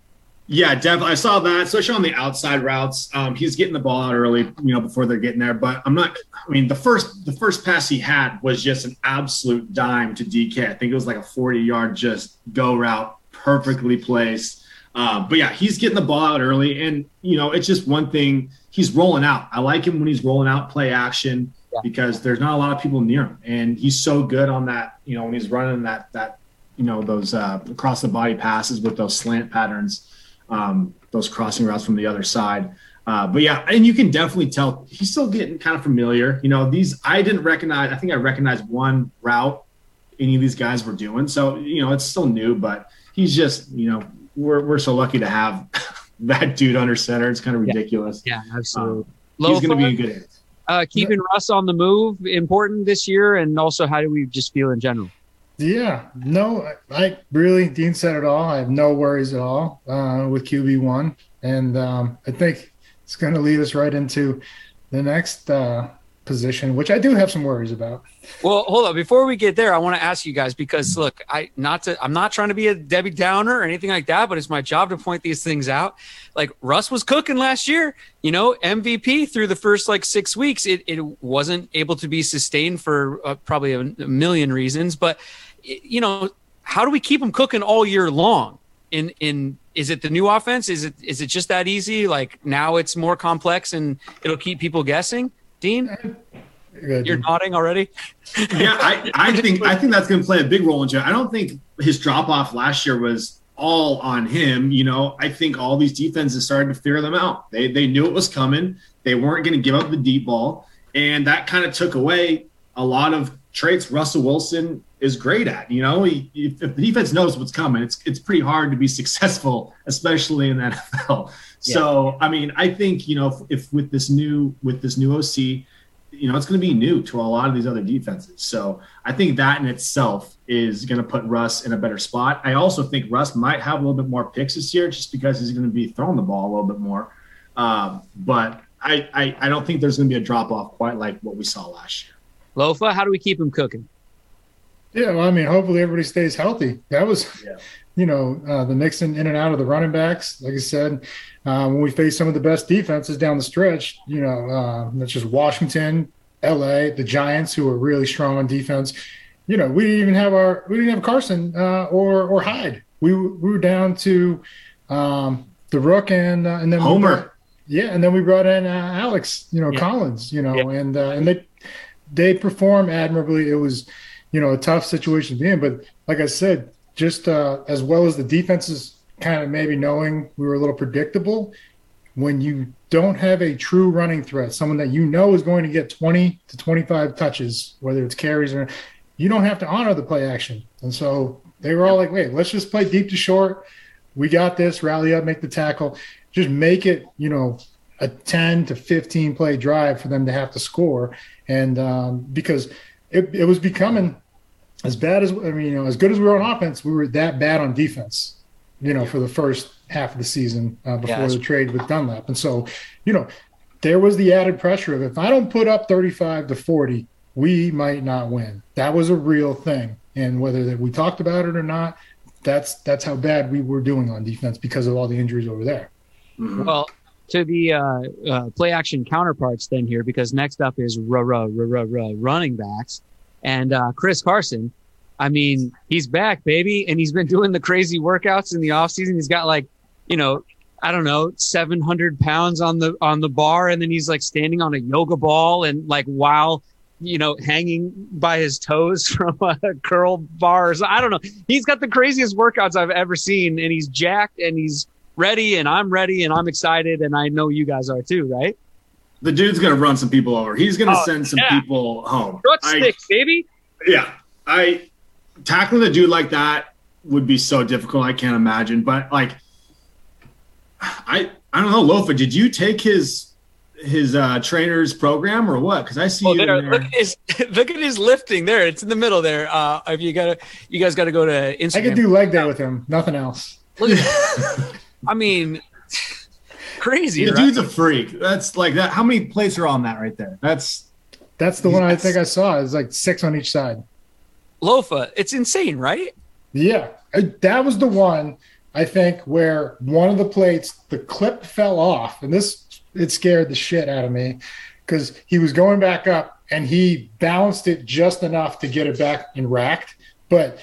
Yeah, definitely. I saw that, especially on the outside routes. Um, he's getting the ball out early, you know, before they're getting there. But I'm not. I mean, the first the first pass he had was just an absolute dime to DK. I think it was like a 40 yard just go route, perfectly placed. Um, but yeah, he's getting the ball out early, and you know, it's just one thing. He's rolling out. I like him when he's rolling out play action because there's not a lot of people near him, and he's so good on that. You know, when he's running that that you know those uh, across the body passes with those slant patterns um, those crossing routes from the other side. Uh, but yeah, and you can definitely tell he's still getting kind of familiar. You know, these I didn't recognize. I think I recognized one route any of these guys were doing. So you know, it's still new, but he's just you know we're we're so lucky to have that dude under center. It's kind of ridiculous. Yeah, absolutely. he's going to be a good. Uh, keeping Russ on the move important this year, and also how do we just feel in general? Yeah, no, I, I really Dean said it all. I have no worries at all uh, with QB one, and um, I think it's going to lead us right into the next uh, position, which I do have some worries about. Well, hold on. Before we get there, I want to ask you guys because look, I not to I'm not trying to be a Debbie Downer or anything like that, but it's my job to point these things out. Like Russ was cooking last year, you know, MVP through the first like six weeks. It it wasn't able to be sustained for uh, probably a, a million reasons, but you know, how do we keep him cooking all year long? In in is it the new offense? Is it is it just that easy? Like now it's more complex and it'll keep people guessing. Dean, Good. you're nodding already. yeah, I, I think I think that's going to play a big role in it. I don't think his drop off last year was all on him. You know, I think all these defenses started to figure them out. They they knew it was coming. They weren't going to give up the deep ball, and that kind of took away a lot of traits Russell Wilson is great at. You know, he, if, if the defense knows what's coming, it's it's pretty hard to be successful, especially in the NFL. So, I mean, I think you know if, if with this new with this new OC, you know, it's going to be new to a lot of these other defenses. So I think that in itself is going to put Russ in a better spot. I also think Russ might have a little bit more picks this year just because he's going to be throwing the ball a little bit more. Um, but I, I, I don't think there's going to be a drop off quite like what we saw last year. Lofa, how do we keep him cooking? Yeah, well, I mean, hopefully everybody stays healthy. That was, Yeah. you know, uh, the mixing in and out of the running backs. Like I said, uh, when we face some of the best defenses down the stretch, you know, uh, that's just Washington, L.A., the Giants, who are really strong on defense. You know, we didn't even have our we didn't have Carson uh, or or Hyde. We we were down to um, the Rook and uh, and then Homer. brought- yeah, and then we brought in uh, Alex, you know, Yeah. Collins, you know, Yeah. and uh, and they they perform admirably. It was, you know, a tough situation to be in, but like I said, just uh, as well as the defenses kind of maybe knowing we were a little predictable. When you don't have a true running threat, someone that you know is going to get 20 to 25 touches, whether it's carries or you don't have to honor the play action. And so they were all like, wait, let's just play deep to short. We got this, rally up, make the tackle. Just make it, you know, a 10 to 15 play drive for them to have to score. And um, because it, it was becoming as bad as, I mean, you know, as good as we were on offense, we were that bad on defense, you know, for the first half of the season uh, before that's the trade with Dunlap. And so, you know, there was the added pressure of if I don't put up 35 to 40, we might not win. That was a real thing. And whether that we talked about it or not, that's that's how bad we were doing on defense because of all the injuries over there. Well, to the uh, uh, play action counterparts then here, because next up is r- r- r- r- r- running backs and uh, Chris Carson. I mean, he's back, baby, and he's been doing the crazy workouts in the off season. He's got like, you know, I don't know, 700 pounds on the on the bar, and then he's like standing on a yoga ball and like while you know hanging by his toes from a curl bars. I don't know. He's got the craziest workouts I've ever seen, and he's jacked and he's ready, and I'm ready, and I'm excited, and I know you guys are too, right? The dude's gonna run some people over. He's gonna Oh, send some yeah. people home. Foot I- sticks, baby. yeah, I tackling a dude like that would be so difficult. I can't imagine. But like, I I don't know, Lofa. Did you take his his uh trainer's program or what? Because I see Oh, you. there, there. look at his look at his lifting there. It's in the middle there. Uh, if you gotta, you guys got to go to Instagram. I could do leg day with him, nothing else. Look at that. I mean, crazy. the right? dude's a freak. That's like that. How many plates are on that right there? That's That's the one I think I saw. It's like six on each side. Lofa. It's insane, right? Yeah, Uh, that was the one I think where one of the plates, the clip fell off, and this it scared the shit out of me because he was going back up and he balanced it just enough to get it back and racked, but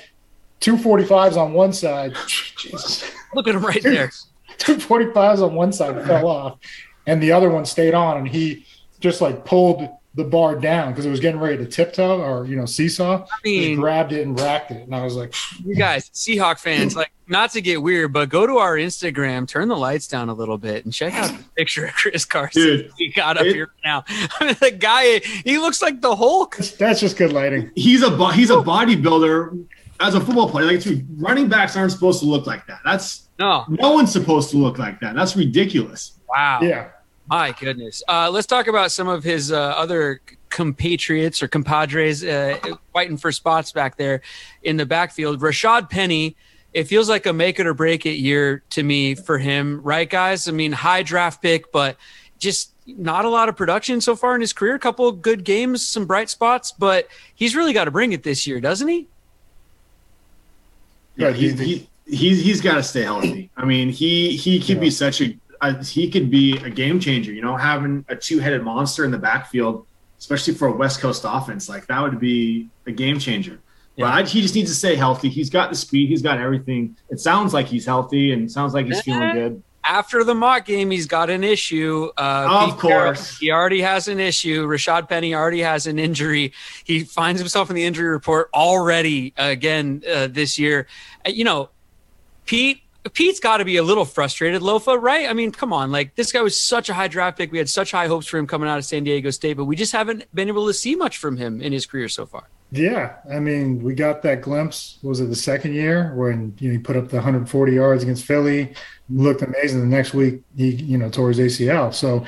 two forty fives on one side, Jesus, Look at him right there. Two forty fives on one side fell off, and the other one stayed on, and he just like pulled the bar down because it was getting ready to tiptoe or you know seesaw. I Just mean, grabbed it and racked it, and I was like, you guys, Seahawk fans, like not to get weird, but go to our Instagram, turn the lights down a little bit, and check out the picture of Chris Carson Dude, we got up it- here now. I mean, the guy, he looks like the Hulk. that's just good lighting. he's a he's a bodybuilder as a football player. Like dude, running backs aren't supposed to look like that. That's No, no one's supposed to look like that. That's ridiculous. wow. Yeah. My goodness. Uh, let's talk about some of his uh, other compatriots or compadres uh, fighting for spots back there in the backfield. Rashad Penny, it feels like a make it or break it year to me for him, right, guys? I mean, high draft pick, but just not a lot of production so far in his career. A couple of good games, some bright spots, but he's really got to bring it this year, doesn't he? Yeah, he, he- he, he's he's got to stay healthy. I mean, he he could be such a uh, he could be a game changer. You know, having a two headed monster in the backfield, especially for a West Coast offense, like that would be a game changer. Yeah. But I, he just needs to stay healthy. He's got the speed. He's got everything. It sounds like he's healthy and sounds like he's feeling good. after the mock game, he's got an issue. Uh, Of Pete Carroll, course. he already has an issue. Rashad Penny already has an injury. He finds himself in the injury report already again uh, this year. Uh, you know, Pete. Pete's got to be a little frustrated, Lofa, right? I mean, come on. Like, this guy was such a high draft pick. We had such high hopes for him coming out of San Diego State, but we just haven't been able to see much from him in his career so far. Yeah, I mean, we got that glimpse. Was it the second year when you know, he put up the 140 yards against Philly? Looked amazing. The next week, he you know tore his ACL. So,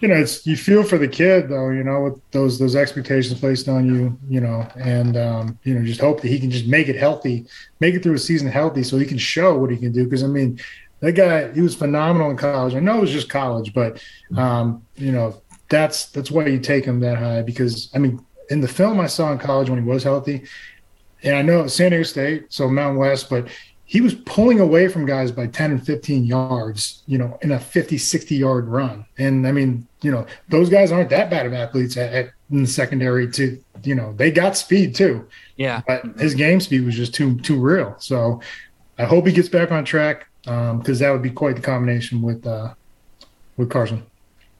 you know, it's you feel for the kid though. You know, with those those expectations placed on you. You know, and um, you know, just hope that he can just make it healthy, make it through a season healthy, so he can show what he can do. Because I mean, that guy, he was phenomenal in college. I know it was just college, but um, you know, that's that's why you take him that high. Because I mean, in the film I saw in college when he was healthy, and I know San Diego State, so Mountain West, but he was pulling away from guys by 10 and 15 yards, you know, in a 50, 60 yard run. And I mean, you know, those guys aren't that bad of athletes at, at in the secondary to, you know, they got speed too. Yeah. But his game speed was just too, too real. So I hope he gets back on track because um, that would be quite the combination with, uh, with Carson.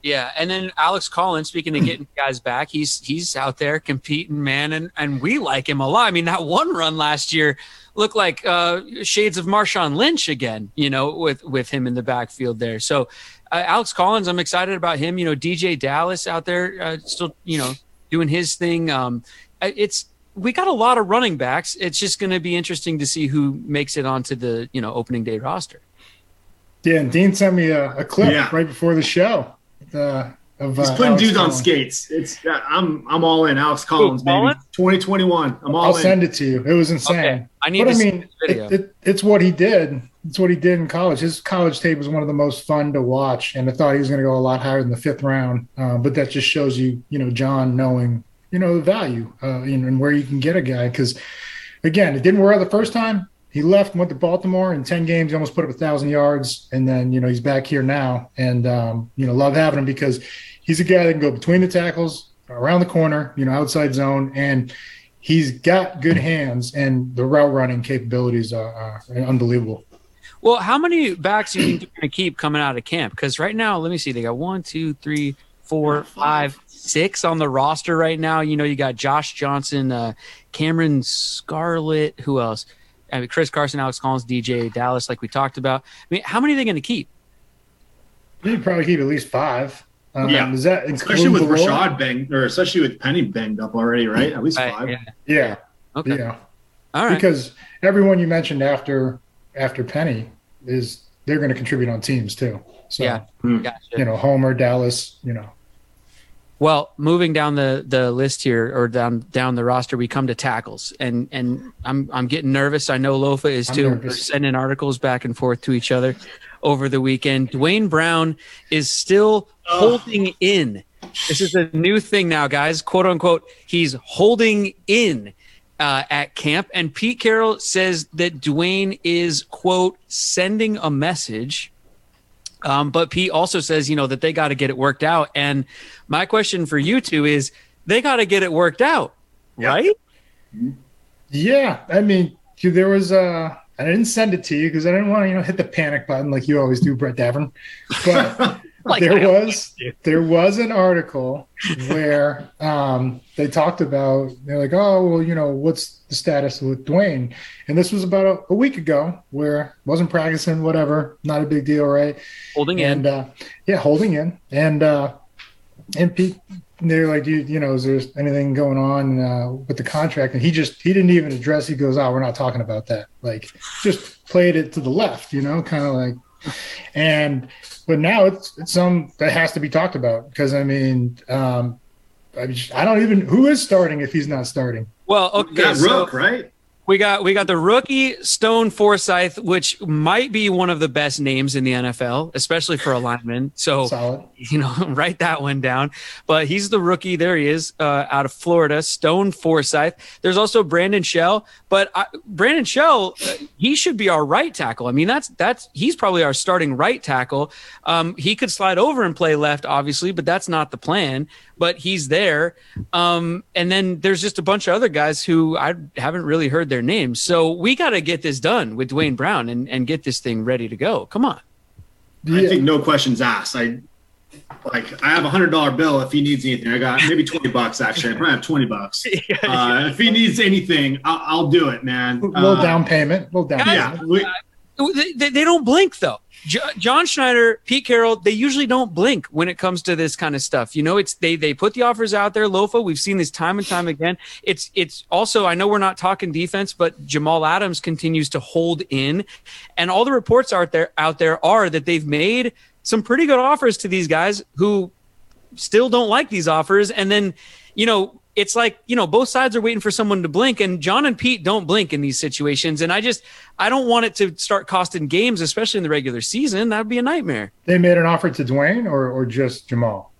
Yeah, and then Alex Collins, speaking of getting guys back, he's he's out there competing, man, and and we like him a lot. I mean, that one run last year looked like uh, shades of Marshawn Lynch again, you know, with with him in the backfield there. So uh, Alex Collins, I'm excited about him. You know, DeeJay Dallas out there uh, still, you know, doing his thing. Um, it's we got a lot of running backs. It's just going to be interesting to see who makes it onto the you know opening day roster. Yeah, and Dean sent me a, a clip yeah. right before the show. Uh, of, He's putting Alex dudes Collins. on skates. It's I'm I'm all in. Alex Collins, Ooh, baby. 2021. I'm all I'll in. send it to you. It was insane. Okay. I need but to I mean, it, it, it's what he did. It's what he did in college. His college tape was one of the most fun to watch, and I thought he was going to go a lot higher than the fifth round. Uh, but that just shows you, you know, John knowing, you know, the value uh, and where you can get a guy. Because again, it didn't work out the first time he left, went to Baltimore in 10 games. He almost put up a thousand yards. And then, you know, he's back here now. And, um, you know, love having him because he's a guy that can go between the tackles, around the corner, you know, outside zone. And he's got good hands and the route running capabilities are, are unbelievable. Well, how many backs do you think they're going to keep coming out of camp? Because right now, let me see, they got one, two, three, four, five, six on the roster right now. You know, you got Josh Johnson, uh, Cameron Scarlett, who else? I mean, Chris Carson, Alex Collins, DeeJay Dallas, like we talked about. I mean, how many are they going to keep? You probably keep at least five. Um, yeah, is that especially with Rashad banged, or especially with Penny banged up already, right? At least five. yeah. yeah. Okay. Yeah. All right. Because everyone you mentioned after after Penny is they're going to contribute on teams too. So yeah, gotcha. you know, Homer, Dallas, you know, well, moving down the the list here or down down the roster, we come to tackles, and and I'm I'm getting nervous. I know Lofa is too. We're sending articles back and forth to each other over the weekend. Duane Brown is still holding in. This is a new thing now, guys. "Quote unquote," he's holding in uh, at camp, and Pete Carroll says that Duane is quote sending a message um, but Pete also says, you know, that they got to get it worked out. And my question for you two is, they got to get it worked out, right? Yeah, I mean, there was uh I didn't send it to you because I didn't want to, you know, hit the panic button like you always do, Brett Davern. But like there was there was an article where um, they talked about they're like, oh well, you know, what's the status with Duane? And this was about a, a week ago where wasn't practicing, whatever, not a big deal, right? Holding and, in, uh, yeah, holding in, and uh, and Pete. They're like, you, you know, is there anything going on uh, with the contract? And he just, he didn't even address. He goes, "Oh, we're not talking about that." Like, just played it to the left, you know, kind of like, and but now it's it's some that has to be talked about because I mean, um, I, just, I don't even who is starting if he's not starting. Well, okay, so, Rook, right? We got we got the rookie Stone Forsythe, which might be one of the best names in the NFL, especially for a lineman. So Solid. you know, write that one down. But he's the rookie. There he is, uh, out of Florida, Stone Forsythe. There's also Brandon Shell, but I, Brandon Shell, uh, he should be our right tackle. I mean, that's that's he's probably our starting right tackle. Um, he could slide over and play left, obviously, but that's not the plan but he's there. Um, and then there's just a bunch of other guys who I haven't really heard their names. So we got to get this done with Duane Brown and, and get this thing ready to go. Come on. I think no questions asked. I like I have a hundred dollar bill if he needs anything. I got maybe twenty bucks actually. I probably have twenty bucks. Uh, if he needs anything, I'll, I'll do it, man. A little uh, down payment. little down guys, payment. Yeah. We, they, they don't blink though. John Schneider, Pete Carroll, they usually don't blink when it comes to this kind of stuff. You know, it's they they put the offers out there. Lofa, we've seen this time and time again. It's it's also I know we're not talking defense, but Jamal Adams continues to hold in, and all the reports out there out there are that they've made some pretty good offers to these guys who still don't like these offers, and then you know it's like you know both sides are waiting for someone to blink and john and pete don't blink in these situations and i just i don't want it to start costing games especially in the regular season that would be a nightmare they made an offer to duane or, or just jamal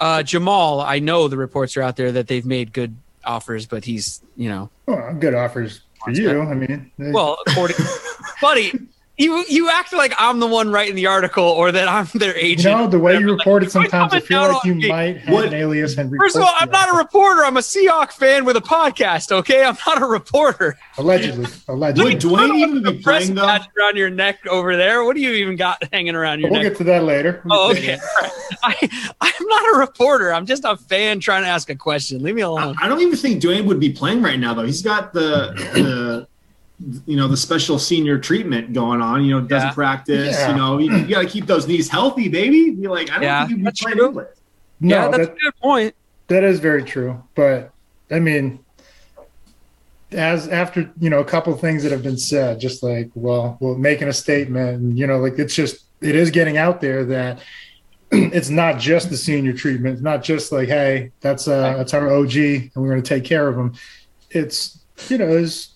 uh, jamal i know the reports are out there that they've made good offers, but he's you know. Well, good offers for you. I mean, well, according, buddy, you you act like I'm the one writing the article or that I'm their agent. You know, the way you report it sometimes, I feel like you me. might have What- an alias and First of all, I'm you. not a reporter. I'm a Seahawk fan with a podcast. Okay, I'm not a reporter. allegedly. Allegedly. Would Duane even be playing though? around your neck over there. What do you even got hanging around your neck? We'll get to that later. Oh, okay. I, I'm not a reporter. I'm just a fan trying to ask a question. Leave me alone. I don't even think Duane would be playing right now though. He's got the the you know the special senior treatment going on. You know, doesn't Yeah. practice. Yeah. You know, you, you got to keep those knees healthy, baby. Be like, I don't Yeah, think you'd be that's playing true. anyway. No, yeah, that's that, a good point. that is very true. But I mean, as after you know a couple of things that have been said, just like well, well, making a statement, and you know, like it's just it is getting out there that it's not just the senior treatment. It's not just like, hey, that's uh that's our OG, and we're going to take care of him. It's you know, there's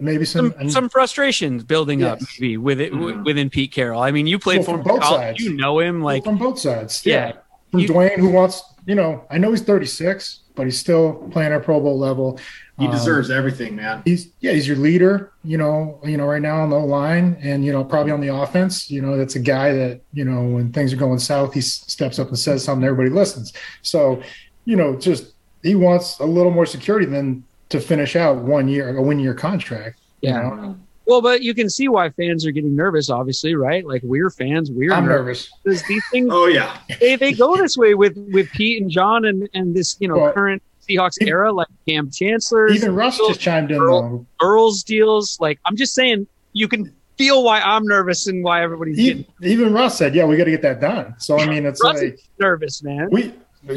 maybe some, Some some frustrations building up maybe with it w- within Pete Carroll. I mean, you played Well, for from both college. sides. You know him like from both sides. yeah. from You- Duane, who wants, you know, I know he's 36, but he's still playing at Pro Bowl level. He Um, deserves everything, man. He's yeah, he's your leader. You know, you know, right now on the line, and you know, probably on the offense. You know, that's a guy that you know when things are going south, he steps up and says something, everybody listens. So, you know, just he wants a little more security than to finish out one year, a one year contract. you Yeah. know? Well, but you can see why fans are getting nervous, obviously, right? Like we're fans, we're I'm nervous. nervous. because these things Oh yeah, they, they go this way with with Pete and John and and this you know Well, current Seahawks even- era, like Kam Chancellor, Even Russ just chimed in though. Earls deals. Like I'm just saying, you can feel why I'm nervous and why everybody's getting Even, even Russ said, "Yeah, we got to get that done." So I mean, it's Russ like is nervous, man. we,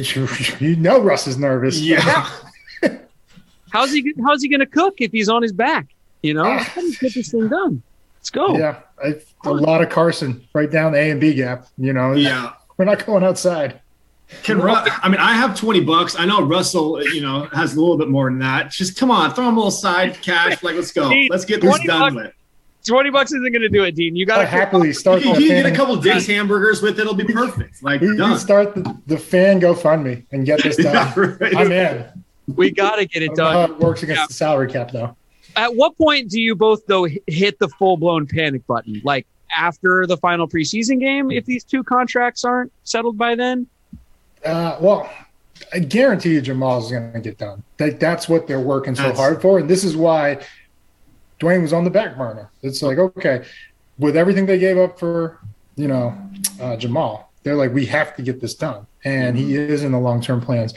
you know, Russ is nervous. yeah. How's he how's he gonna cook if he's on his back? You know, how do you get get this thing done. Let's go. Yeah, a lot of Carson right down the A and B gap. You know, Yeah. we're not going outside. Can Ru- I mean, I have twenty bucks. I know Russell, you know, has a little bit more than that. Just come on, throw him a little side cash. Like, let's go. Let's get this done bucks- with. Twenty bucks isn't gonna do it, Dean. You gotta happily You start can, you can get a fan. couple Dick's hamburgers with it. It'll be perfect. Like We, we done. start the, the fan GoFundMe and get this done. Yeah, right. I'm in. We gotta get I it don't know how done. it works against Yeah. the salary cap though. At what point do you both though hit the full blown panic button? Like after the final preseason game, if these two contracts aren't settled by then? Uh, well, I guarantee you Jamal's going to get done. Like that's what they're working so That's- hard for, and this is why Duane was on the back burner. It's like okay, with everything they gave up for you know uh, Jamal, they're like we have to get this done, and he is in the long term plans.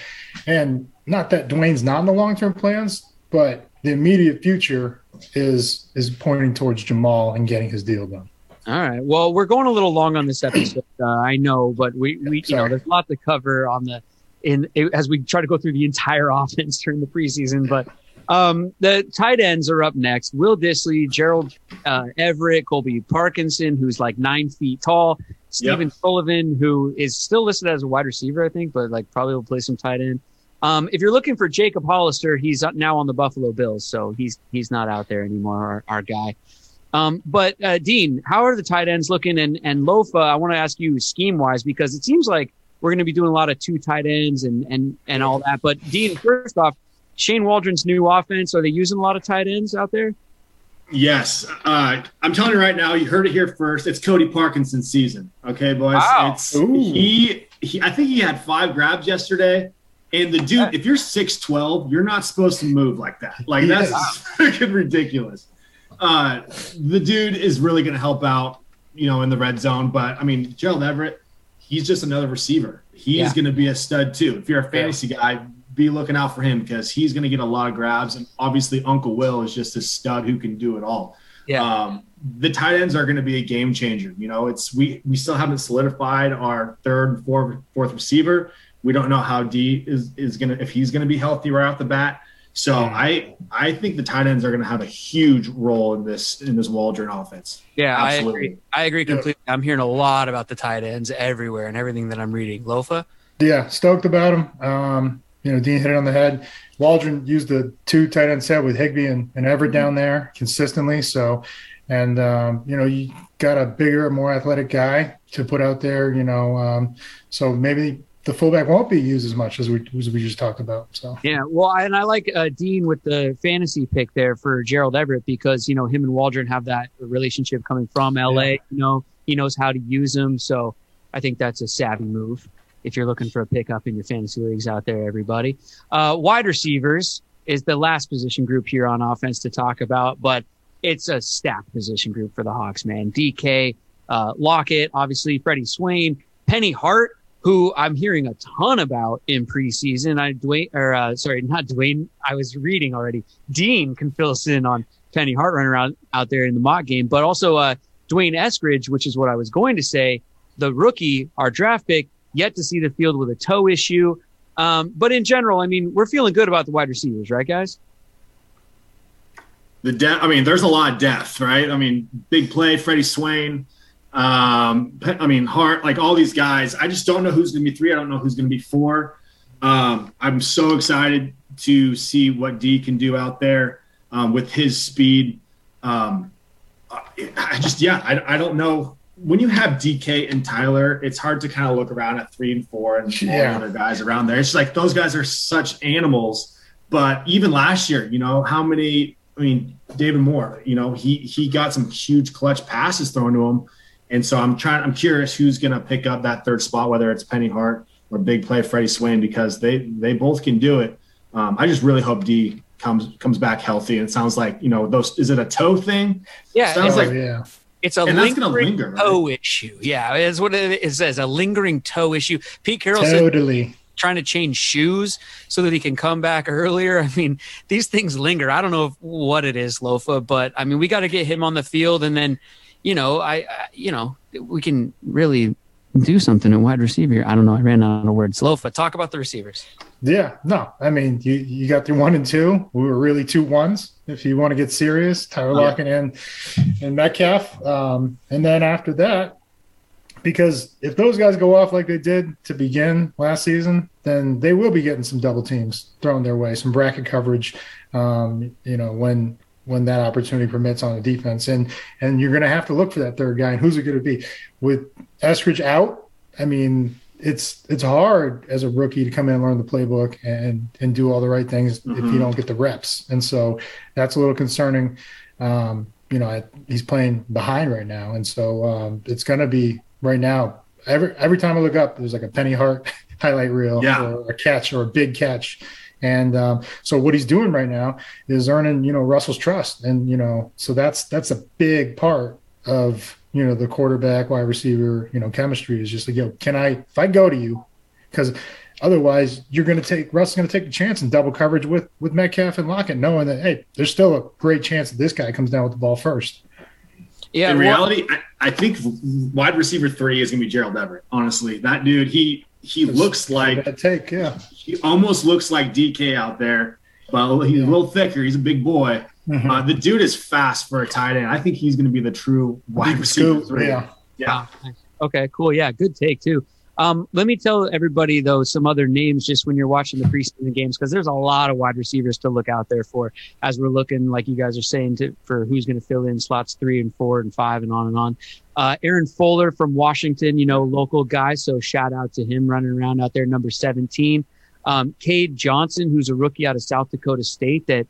And not that Duane's not in the long term plans, but the immediate future is is pointing towards Jamal and getting his deal done. All right. Well, we're going a little long on this episode. Uh, I know, but we, we you know, there's a lot to cover on the in as we try to go through the entire offense during the preseason. But um, the tight ends are up next: Will Dissly, Gerald uh, Everett, Colby Parkinson, who's like nine feet tall, Stephen Sullivan, who is still listed as a wide receiver, I think, but like probably will play some tight end. Um, if you're looking for Jacob Hollister, he's now on the Buffalo Bills, so he's he's not out there anymore. Our, our guy. Um, but uh, Dean, how are the tight ends looking? And and Lofa, I want to ask you scheme wise because it seems like we're going to be doing a lot of two tight ends and and and all that. But Dean, first off, Shane Waldron's new offense, are they using a lot of tight ends out there? Yes, uh, I'm telling you right now. You heard it here first. It's Colby Parkinson's season. Okay, boys. Wow. It's he, he. I think he had five grabs yesterday. And the dude, if you're six twelve, you're not supposed to move like that. Like that's is. freaking ridiculous. Uh, the dude is really going to help out, you know, in the red zone. But I mean, Gerald Everett, he's just another receiver. He's Yeah. going to be a stud too. If you're a fantasy guy, be looking out for him because he's going to get a lot of grabs. And obviously, Uncle Will is just a stud who can do it all. Um, the tight ends are going to be a game changer. You know, it's we we still haven't solidified our third fourth fourth receiver. We don't know how D is is going to if he's going to be healthy right off the bat. So I I think the tight ends are going to have a huge role in this in this Waldron offense. Yeah, I agree. I agree completely. I'm hearing a lot about the tight ends everywhere and everything that I'm reading. Lofa, Yeah, stoked about him. Um, you know, Dean hit it on the head. Waldron used the two tight end set with Higbee and, and Everett down there consistently. So, and um, you know, you got a bigger, more athletic guy to put out there. You know, um, so maybe the fullback won't be used as much as we as we just talked about. So yeah, well, and I like uh, Dean with the fantasy pick there for Gerald Everett because you know him and Waldron have that relationship coming from LA. Yeah. You know, he knows how to use them, so I think that's a savvy move. If you're looking for a pickup in your fantasy leagues out there, everybody, uh, wide receivers is the last position group here on offense to talk about, but it's a stacked position group for the Hawks, man. DK, uh, Lockett, obviously Freddie Swain, Penny Hart who I'm hearing a ton about in preseason. I Dwayne, or uh, sorry, not Dwayne. I was reading already. Dean can fill us in on Penny Hart running around out there in the mock game, but also uh, D'Wayne Eskridge, which is what I was going to say. The rookie, our draft pick, yet to see the field with a toe issue. Um, but in general, I mean, we're feeling good about the wide receivers, right, guys? The depth. I mean, there's a lot of depth, right? I mean, big play, Freddie Swain. Um, I mean, Hart, like all these guys, I just don't know who's going to be three. I don't know who's going to be four. Um, I'm so excited to see what D can do out there um, with his speed. Um, I just, yeah, I, I don't know. When you have DK and Tyler, it's hard to kind of look around at three and four and all the other guys around there. It's like those guys are such animals. But even last year, you know, how many? I mean, David Moore, you know, he he got some huge clutch passes thrown to him and so I'm trying. I'm curious who's going to pick up that third spot, whether it's Penny Hart or big play Freddie Swain, because they they both can do it. Um, I just really hope D comes comes back healthy. And it sounds like you know those. Is it a toe thing? Yeah, sounds like oh, yeah. It's a and lingering linger, right? toe issue. Yeah, it's what it says. A lingering toe issue. Pete Carroll totally. said trying to change shoes so that he can come back earlier. I mean, these things linger. I don't know if, what it is, Lofa, but I mean, we got to get him on the field and then you know, I, I, you know, we can really do something at wide receiver. I don't know. I ran out of words. Lofa, talk about the receivers. Yeah, no, I mean, you you got through one and two. We were really two ones. If you want to get serious, Tyler yeah. Lockett and and Metcalf, um, and then after that, because if those guys go off like they did to begin last season, then they will be getting some double teams thrown their way, some bracket coverage. Um, you know, when when that opportunity permits on the defense. And and you're going to have to look for that third guy. And who's it going to be? With Eskridge out, I mean, it's it's hard as a rookie to come in and learn the playbook and and do all the right things mm-hmm. if you mm-hmm. don't get the reps. And so that's a little concerning. Um, you know, he's playing behind right now, and so um, it's going to be right now. Every every time I look up, there's like a Penny Hart highlight reel yeah. or a catch or a big catch and um, so what he's doing right now is earning, you know, Russell's trust. And, you know, so that's that's a big part of, you know, the quarterback, wide receiver, you know, chemistry is just like, yo, can I, if I go to you, because otherwise you're going to take, Russ's going to take a chance in double coverage with, with Metcalf and Lockett, knowing that, hey, there's still a great chance that this guy comes down with the ball first. Yeah. In reality, I, I think wide receiver three is going to be Gerald Everett. Honestly, that dude, he, he looks like take, yeah. He almost looks like DK out there, but he's a little thicker. He's a big boy. Mm-hmm. Uh, the dude is fast for a tight end. I think he's going to be the true wide receiver. Scoop, yeah. Yeah. Okay, cool. Yeah, good take too. Um, let me tell everybody though some other names just when you're watching the preseason games because there's a lot of wide receivers to look out there for as we're looking like you guys are saying to, for who's going to fill in slots three and four and five and on and on. Uh, Aaron Fuller from Washington, you know, local guy, so shout out to him running around out there, number 17. Um, Cade Johnson, who's a rookie out of South Dakota State, that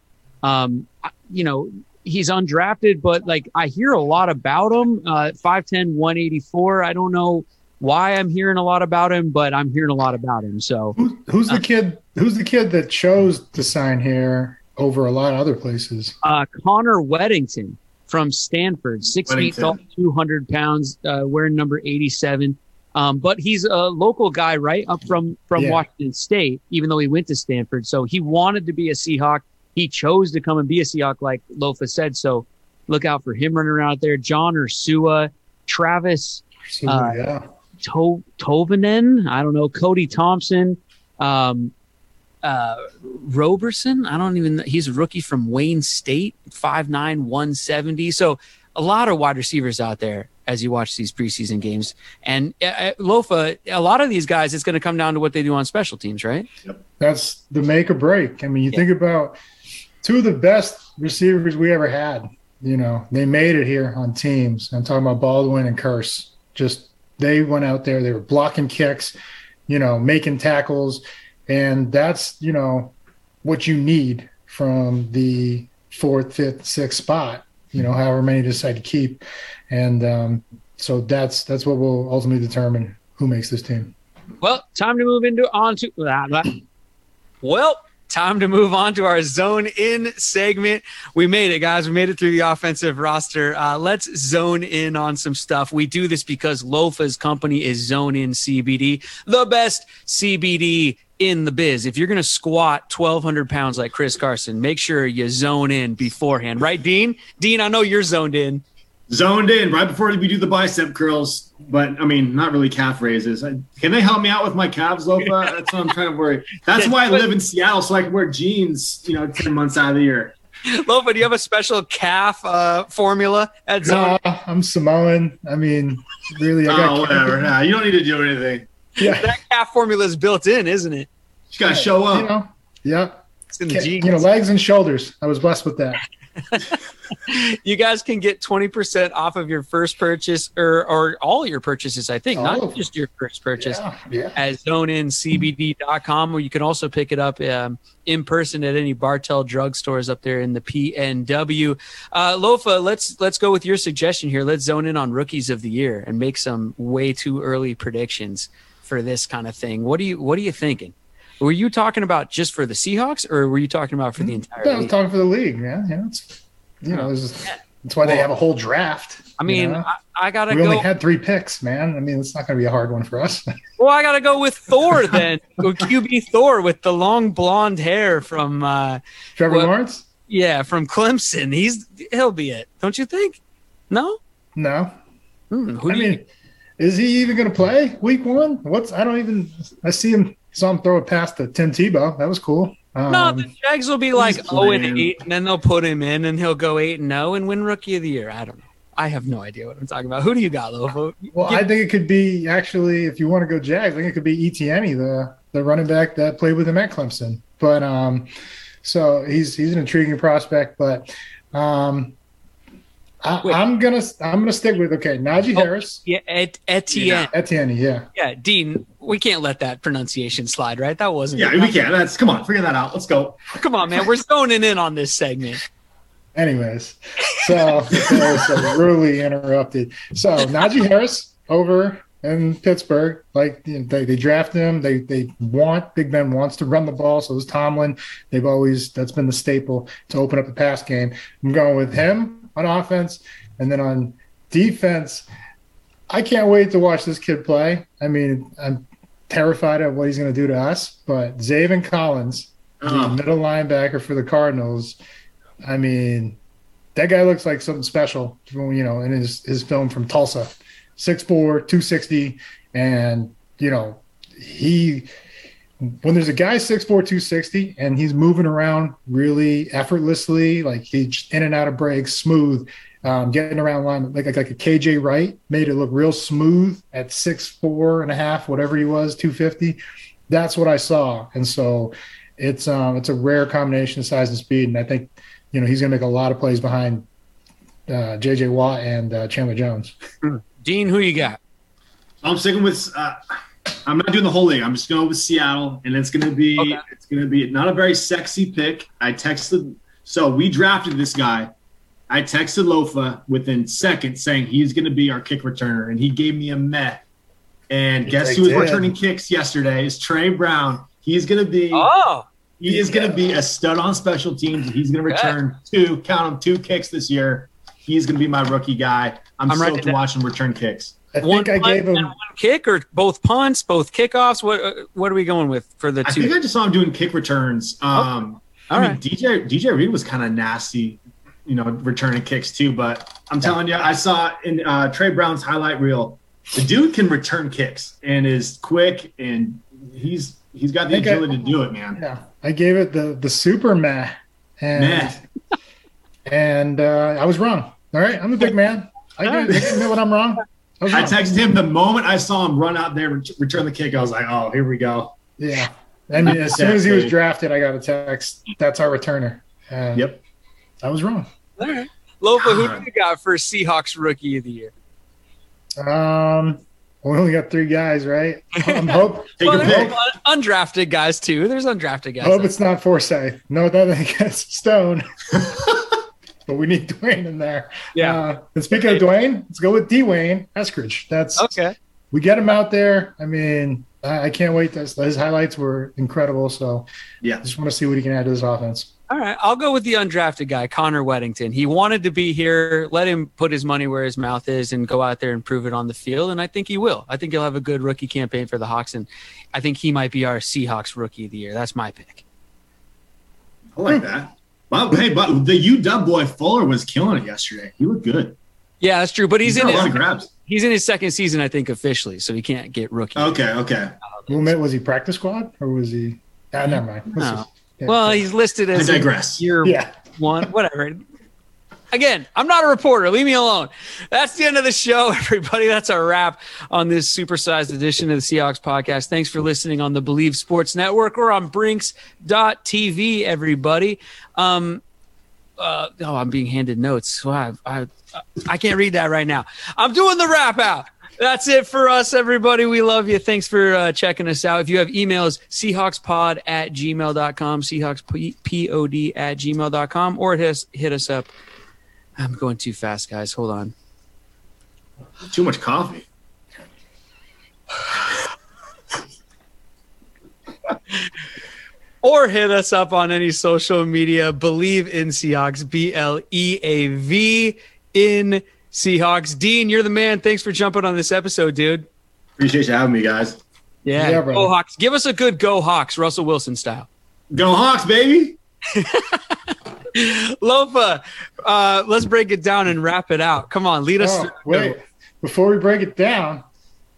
um, you know he's undrafted, but like I hear a lot about him. Uh, 5'10", 184. I don't know why I'm hearing a lot about him, but I'm hearing a lot about him. So Who, who's the uh, kid? Who's the kid that chose to sign here over a lot of other places? Uh, Connor Wedington from Stanford, six Wedington. feet tall, 200 pounds, uh, wearing number 87. Um, but he's a local guy, right up from from yeah. Washington State, even though he went to Stanford. So he wanted to be a Seahawk. He chose to come and be a Seahawk, like Lofa said. So look out for him running around out there. John Ursua, Travis, uh, yeah to- Toivonen, I don't know, Cody Thompson, um, uh, Roberson. I don't even. He's a rookie from Wayne State, 5'9", 170. So a lot of wide receivers out there as you watch these preseason games. And uh, uh Lofa, a lot of these guys, it's going to come down to what they do on special teams, right? Yep. That's the make or break. I mean, you yeah. think about two of the best receivers we ever had. You know, they made it here on teams. I'm talking about Baldwin and Kearse. Just they went out there, they were blocking kicks. you know, making tackles, and that's you know what you need from the fourth, fifth, sixth spot. You know, however many decide to keep, and um, so that's that's what will ultimately determine who makes this team. Well, time to move into on to well, time to move on to our zone in segment. We made it, guys. We made it through the offensive roster. Uh, let's zone in on some stuff. We do this because Lofa's company is Zone In CBD, the best CBD in the biz. If you're going to squat 1,200 pounds like Chris Carson, make sure you zone in beforehand. Right, Dean? Dean, I know you're zoned in. Zoned in right before we do the bicep curls, but I mean, not really calf raises. Can they help me out with my calves, Lofa? That's what I'm trying to worry. That's why I live in Seattle, so I can wear jeans, you know, 10 months out of the year. Lofa, do you have a special calf uh, formula at Zone? No, I'm Samoan. I mean, really, I oh, whatever. Nah, you don't need to do anything. Yeah, that calf formula is built in, isn't it? You got to show up. You know, yeah. It's in the Ca- genes. You know, legs and shoulders. I was blessed with that. you guys can get 20% off of your first purchase or, or all your purchases, I think, All not just your first purchase Yeah, yeah. at zoneincbd.com, or you can also pick it up um, in person at any Bartell drugstores up there in the PNW. Uh, Lofa, let's let's go with your suggestion here. Let's zone in on rookies of the year and make some way too early predictions for this kind of thing. What do you what are you thinking? Were you talking about just for the Seahawks, or were you talking about for the entire I was talking for the league, man. You know, it's, you know, is, that's why they have a whole draft. I you mean, know? I, I gotta we go. only had three picks, man. I mean, it's not going to be a hard one for us. Well, I gotta go with Thor then. Go QB Thor with the long blonde hair from uh Trevor Well- Lawrence? yeah, from Clemson. He's he'll be it. Don't you think? No? No. Hmm, who I do you mean, is he even going to play week one? What's I don't even. I see him. Saw him throw it past to Tim Tebow. That was cool. Um, No, the Jags will be like he's 0 and 8, and then they'll put him in and he'll go 8 and 0 and win rookie of the year. I don't know. I have no idea what I'm talking about. Who do you got, Lofa? Well, I think it could be actually, if you want to go Jags, I think it could be Etienne, the the running back that played with him at Clemson. But um, so he's he's an intriguing prospect. But um, I, Wait. I'm gonna I'm gonna stick with okay Najee Oh. Harris, Yeah, Et- Etienne. Etienne. Yeah, Yeah. Dean, we can't let that pronunciation slide, right? That wasn't Yeah, we can't. That's come on, figure that out. Let's go. Come on, man. We're zoning in on this segment. Anyways, so so really interrupted. So Najee Harris over in Pittsburgh, like you know, they, they draft him. They they want Big Ben wants to run the ball. So is Tomlin. They've always that's been the staple to open up the pass game. I'm going with him on offense, and then on defense. I can't wait to watch this kid play. I mean, I'm terrified of what he's going to do to us, but Zaven Collins, the Oh. middle linebacker for the Cardinals. I mean, that guy looks like something special, you know, in his, his film from Tulsa. 6'4, 260. And, you know, he, when there's a guy 6'4, 260, and he's moving around really effortlessly, like he's in and out of breaks, smooth, um, getting around line, like, like, like a KJ Wright, made it look real smooth at 6'4 and a half, whatever he was, 250. That's what I saw. And so, it's um it's a rare combination of size and speed, and I think you know he's going to make a lot of plays behind uh, J.J. Watt and uh, Chandler Jones. Dean, who you got? I'm sticking with. Uh, I'm not doing the whole league. I'm just going with Seattle, and it's going to be. Okay. It's going to be not a very sexy pick. I texted. So we drafted this guy. I texted Lofa within seconds saying he's going to be our kick returner, and he gave me a meh. And guess He who was returning kicks yesterday? Is Tre Brown. He's going to be. Oh, He is going to be a stud on special teams. He's going to return two, count them, two kicks this year. He's going to be my rookie guy. I'm, I'm stoked to down. watch him return kicks. I one think I punt gave him. one kick, or both punts, both kickoffs. What uh, what are we going with for the I two? think I just saw him doing kick returns. Um, All I mean, right. DJ DJ Reed was kind of nasty, you know, returning kicks too. But I'm telling you, I saw in uh, Tre Brown's highlight reel, the dude can return kicks and is quick, and he's he's got the think I- to do it, man. Yeah, I gave it the the super meh, and Meh. and uh, I was wrong. All right, I'm a big man. I can I can admit when I'm wrong. I was I texted him the moment I saw him run out there and return the kick. I was like, oh, here we go. yeah. I mean, as soon as he was drafted, I got a text. That's our returner. And Yep. I was wrong. All right. Lofa, who do you got for Seahawks rookie of the year? Um, we only got three guys, right? I'm hope. Take Well, your there's pick. undrafted guys too. There's undrafted guys. I hope it's not Forsythe. No, that against Stone. but we need Duane in there. Yeah. Uh, and speaking of Duane, let's go with D'Wayne Eskridge. That's okay. we get him out there. I mean, I, I can't wait. This his highlights were incredible. So Yeah. Just want to see what he can add to this offense. All right, I'll go with the undrafted guy, Connor Wedington. He wanted to be here. Let him put his money where his mouth is and go out there and prove it on the field. And I think he will. I think he'll have a good rookie campaign for the Hawks, and I think he might be our Seahawks rookie of the year. That's my pick. I like that. But hey, but the UW boy Fuller was killing it yesterday. He looked good. Yeah, that's true. But he's He's in a lot his, of grabs. he's in his second season, I think, officially, so he can't get rookie. Okay, okay. Wilmette, was he practice squad or was he? Ah, never mind. No. just- yeah, Well, yeah. he's listed as I digress. year yeah. one, whatever. Again, I'm not a reporter. Leave me alone. That's the end of the show, everybody. That's our wrap on this supersized edition of the Seahawks podcast. Thanks for listening on the Bleav Sports Network or on Brinks.tv, everybody. Um, uh, oh, I'm being handed notes. Wow, I, I, I can't read that right now. I'm doing the wrap out. That's it for us, everybody. We love you. Thanks for uh, checking us out. If you have emails, Seahawkspod at gmail.com, Seahawkspod at gmail.com, or hit us, hit us up. I'm going too fast, guys. Hold on. Too much coffee. Or hit us up on any social media. Bleav in Seahawks, B L E A V in Seahawks. Dean, you're the man. Thanks for jumping on this episode, dude. Appreciate you having me, guys. Yeah, Yeah, go Hawks. Give us a good go Hawks, Russell Wilson style. Go Hawks, baby. Lofa, uh, let's break it down and wrap it out. Come on, lead us. Oh, wait, before we break it down,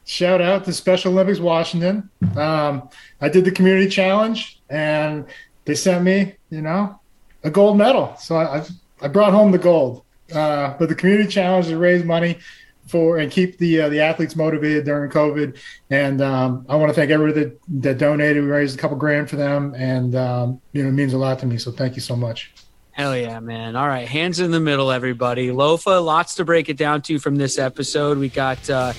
shout out to Special Olympics Washington. Um, I did the community challenge, and they sent me, you know, a gold medal. So I, I, brought home the gold. Uh, but the community challenge to raise money for and keep the uh, the athletes motivated during COVID. And um, I want to thank everybody that, that donated. We raised a couple grand for them, and um, you know, it means a lot to me. So thank you so much. Hell yeah, man. All right, hands in the middle, everybody. Lofa, lots to break it down to from this episode. We got, uh,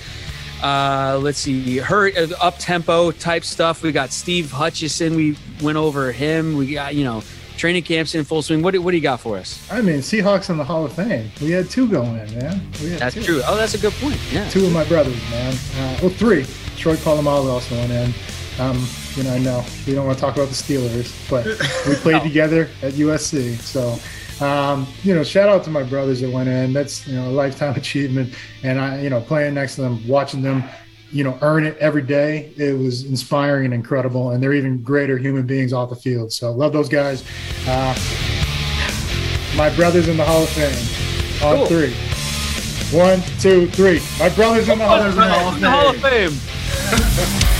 uh, let's see, her up tempo type stuff. We got Steve Hutchinson. We went over him. We got, you know, training camps in full swing. What, do- what do you got for us? I mean, Seahawks in the Hall of Fame. We had two going in, man. We had That's two. true. Oh, that's a good point. Yeah. two of my brothers, man. Uh, well, three. Troy Polamalu also went in. Um, you know, I know we don't want to talk about the Steelers, but we played together at USC. So, um, you know, shout out to my brothers that went in. That's you know a lifetime achievement. And I, you know, playing next to them, watching them, you know, earn it every day. It was inspiring and incredible. And they're even greater human beings off the field. So love those guys. Uh, my brothers in the Hall of Fame. On Cool. three. One, two, three. My brothers in the Hall. In the Hall of Fame.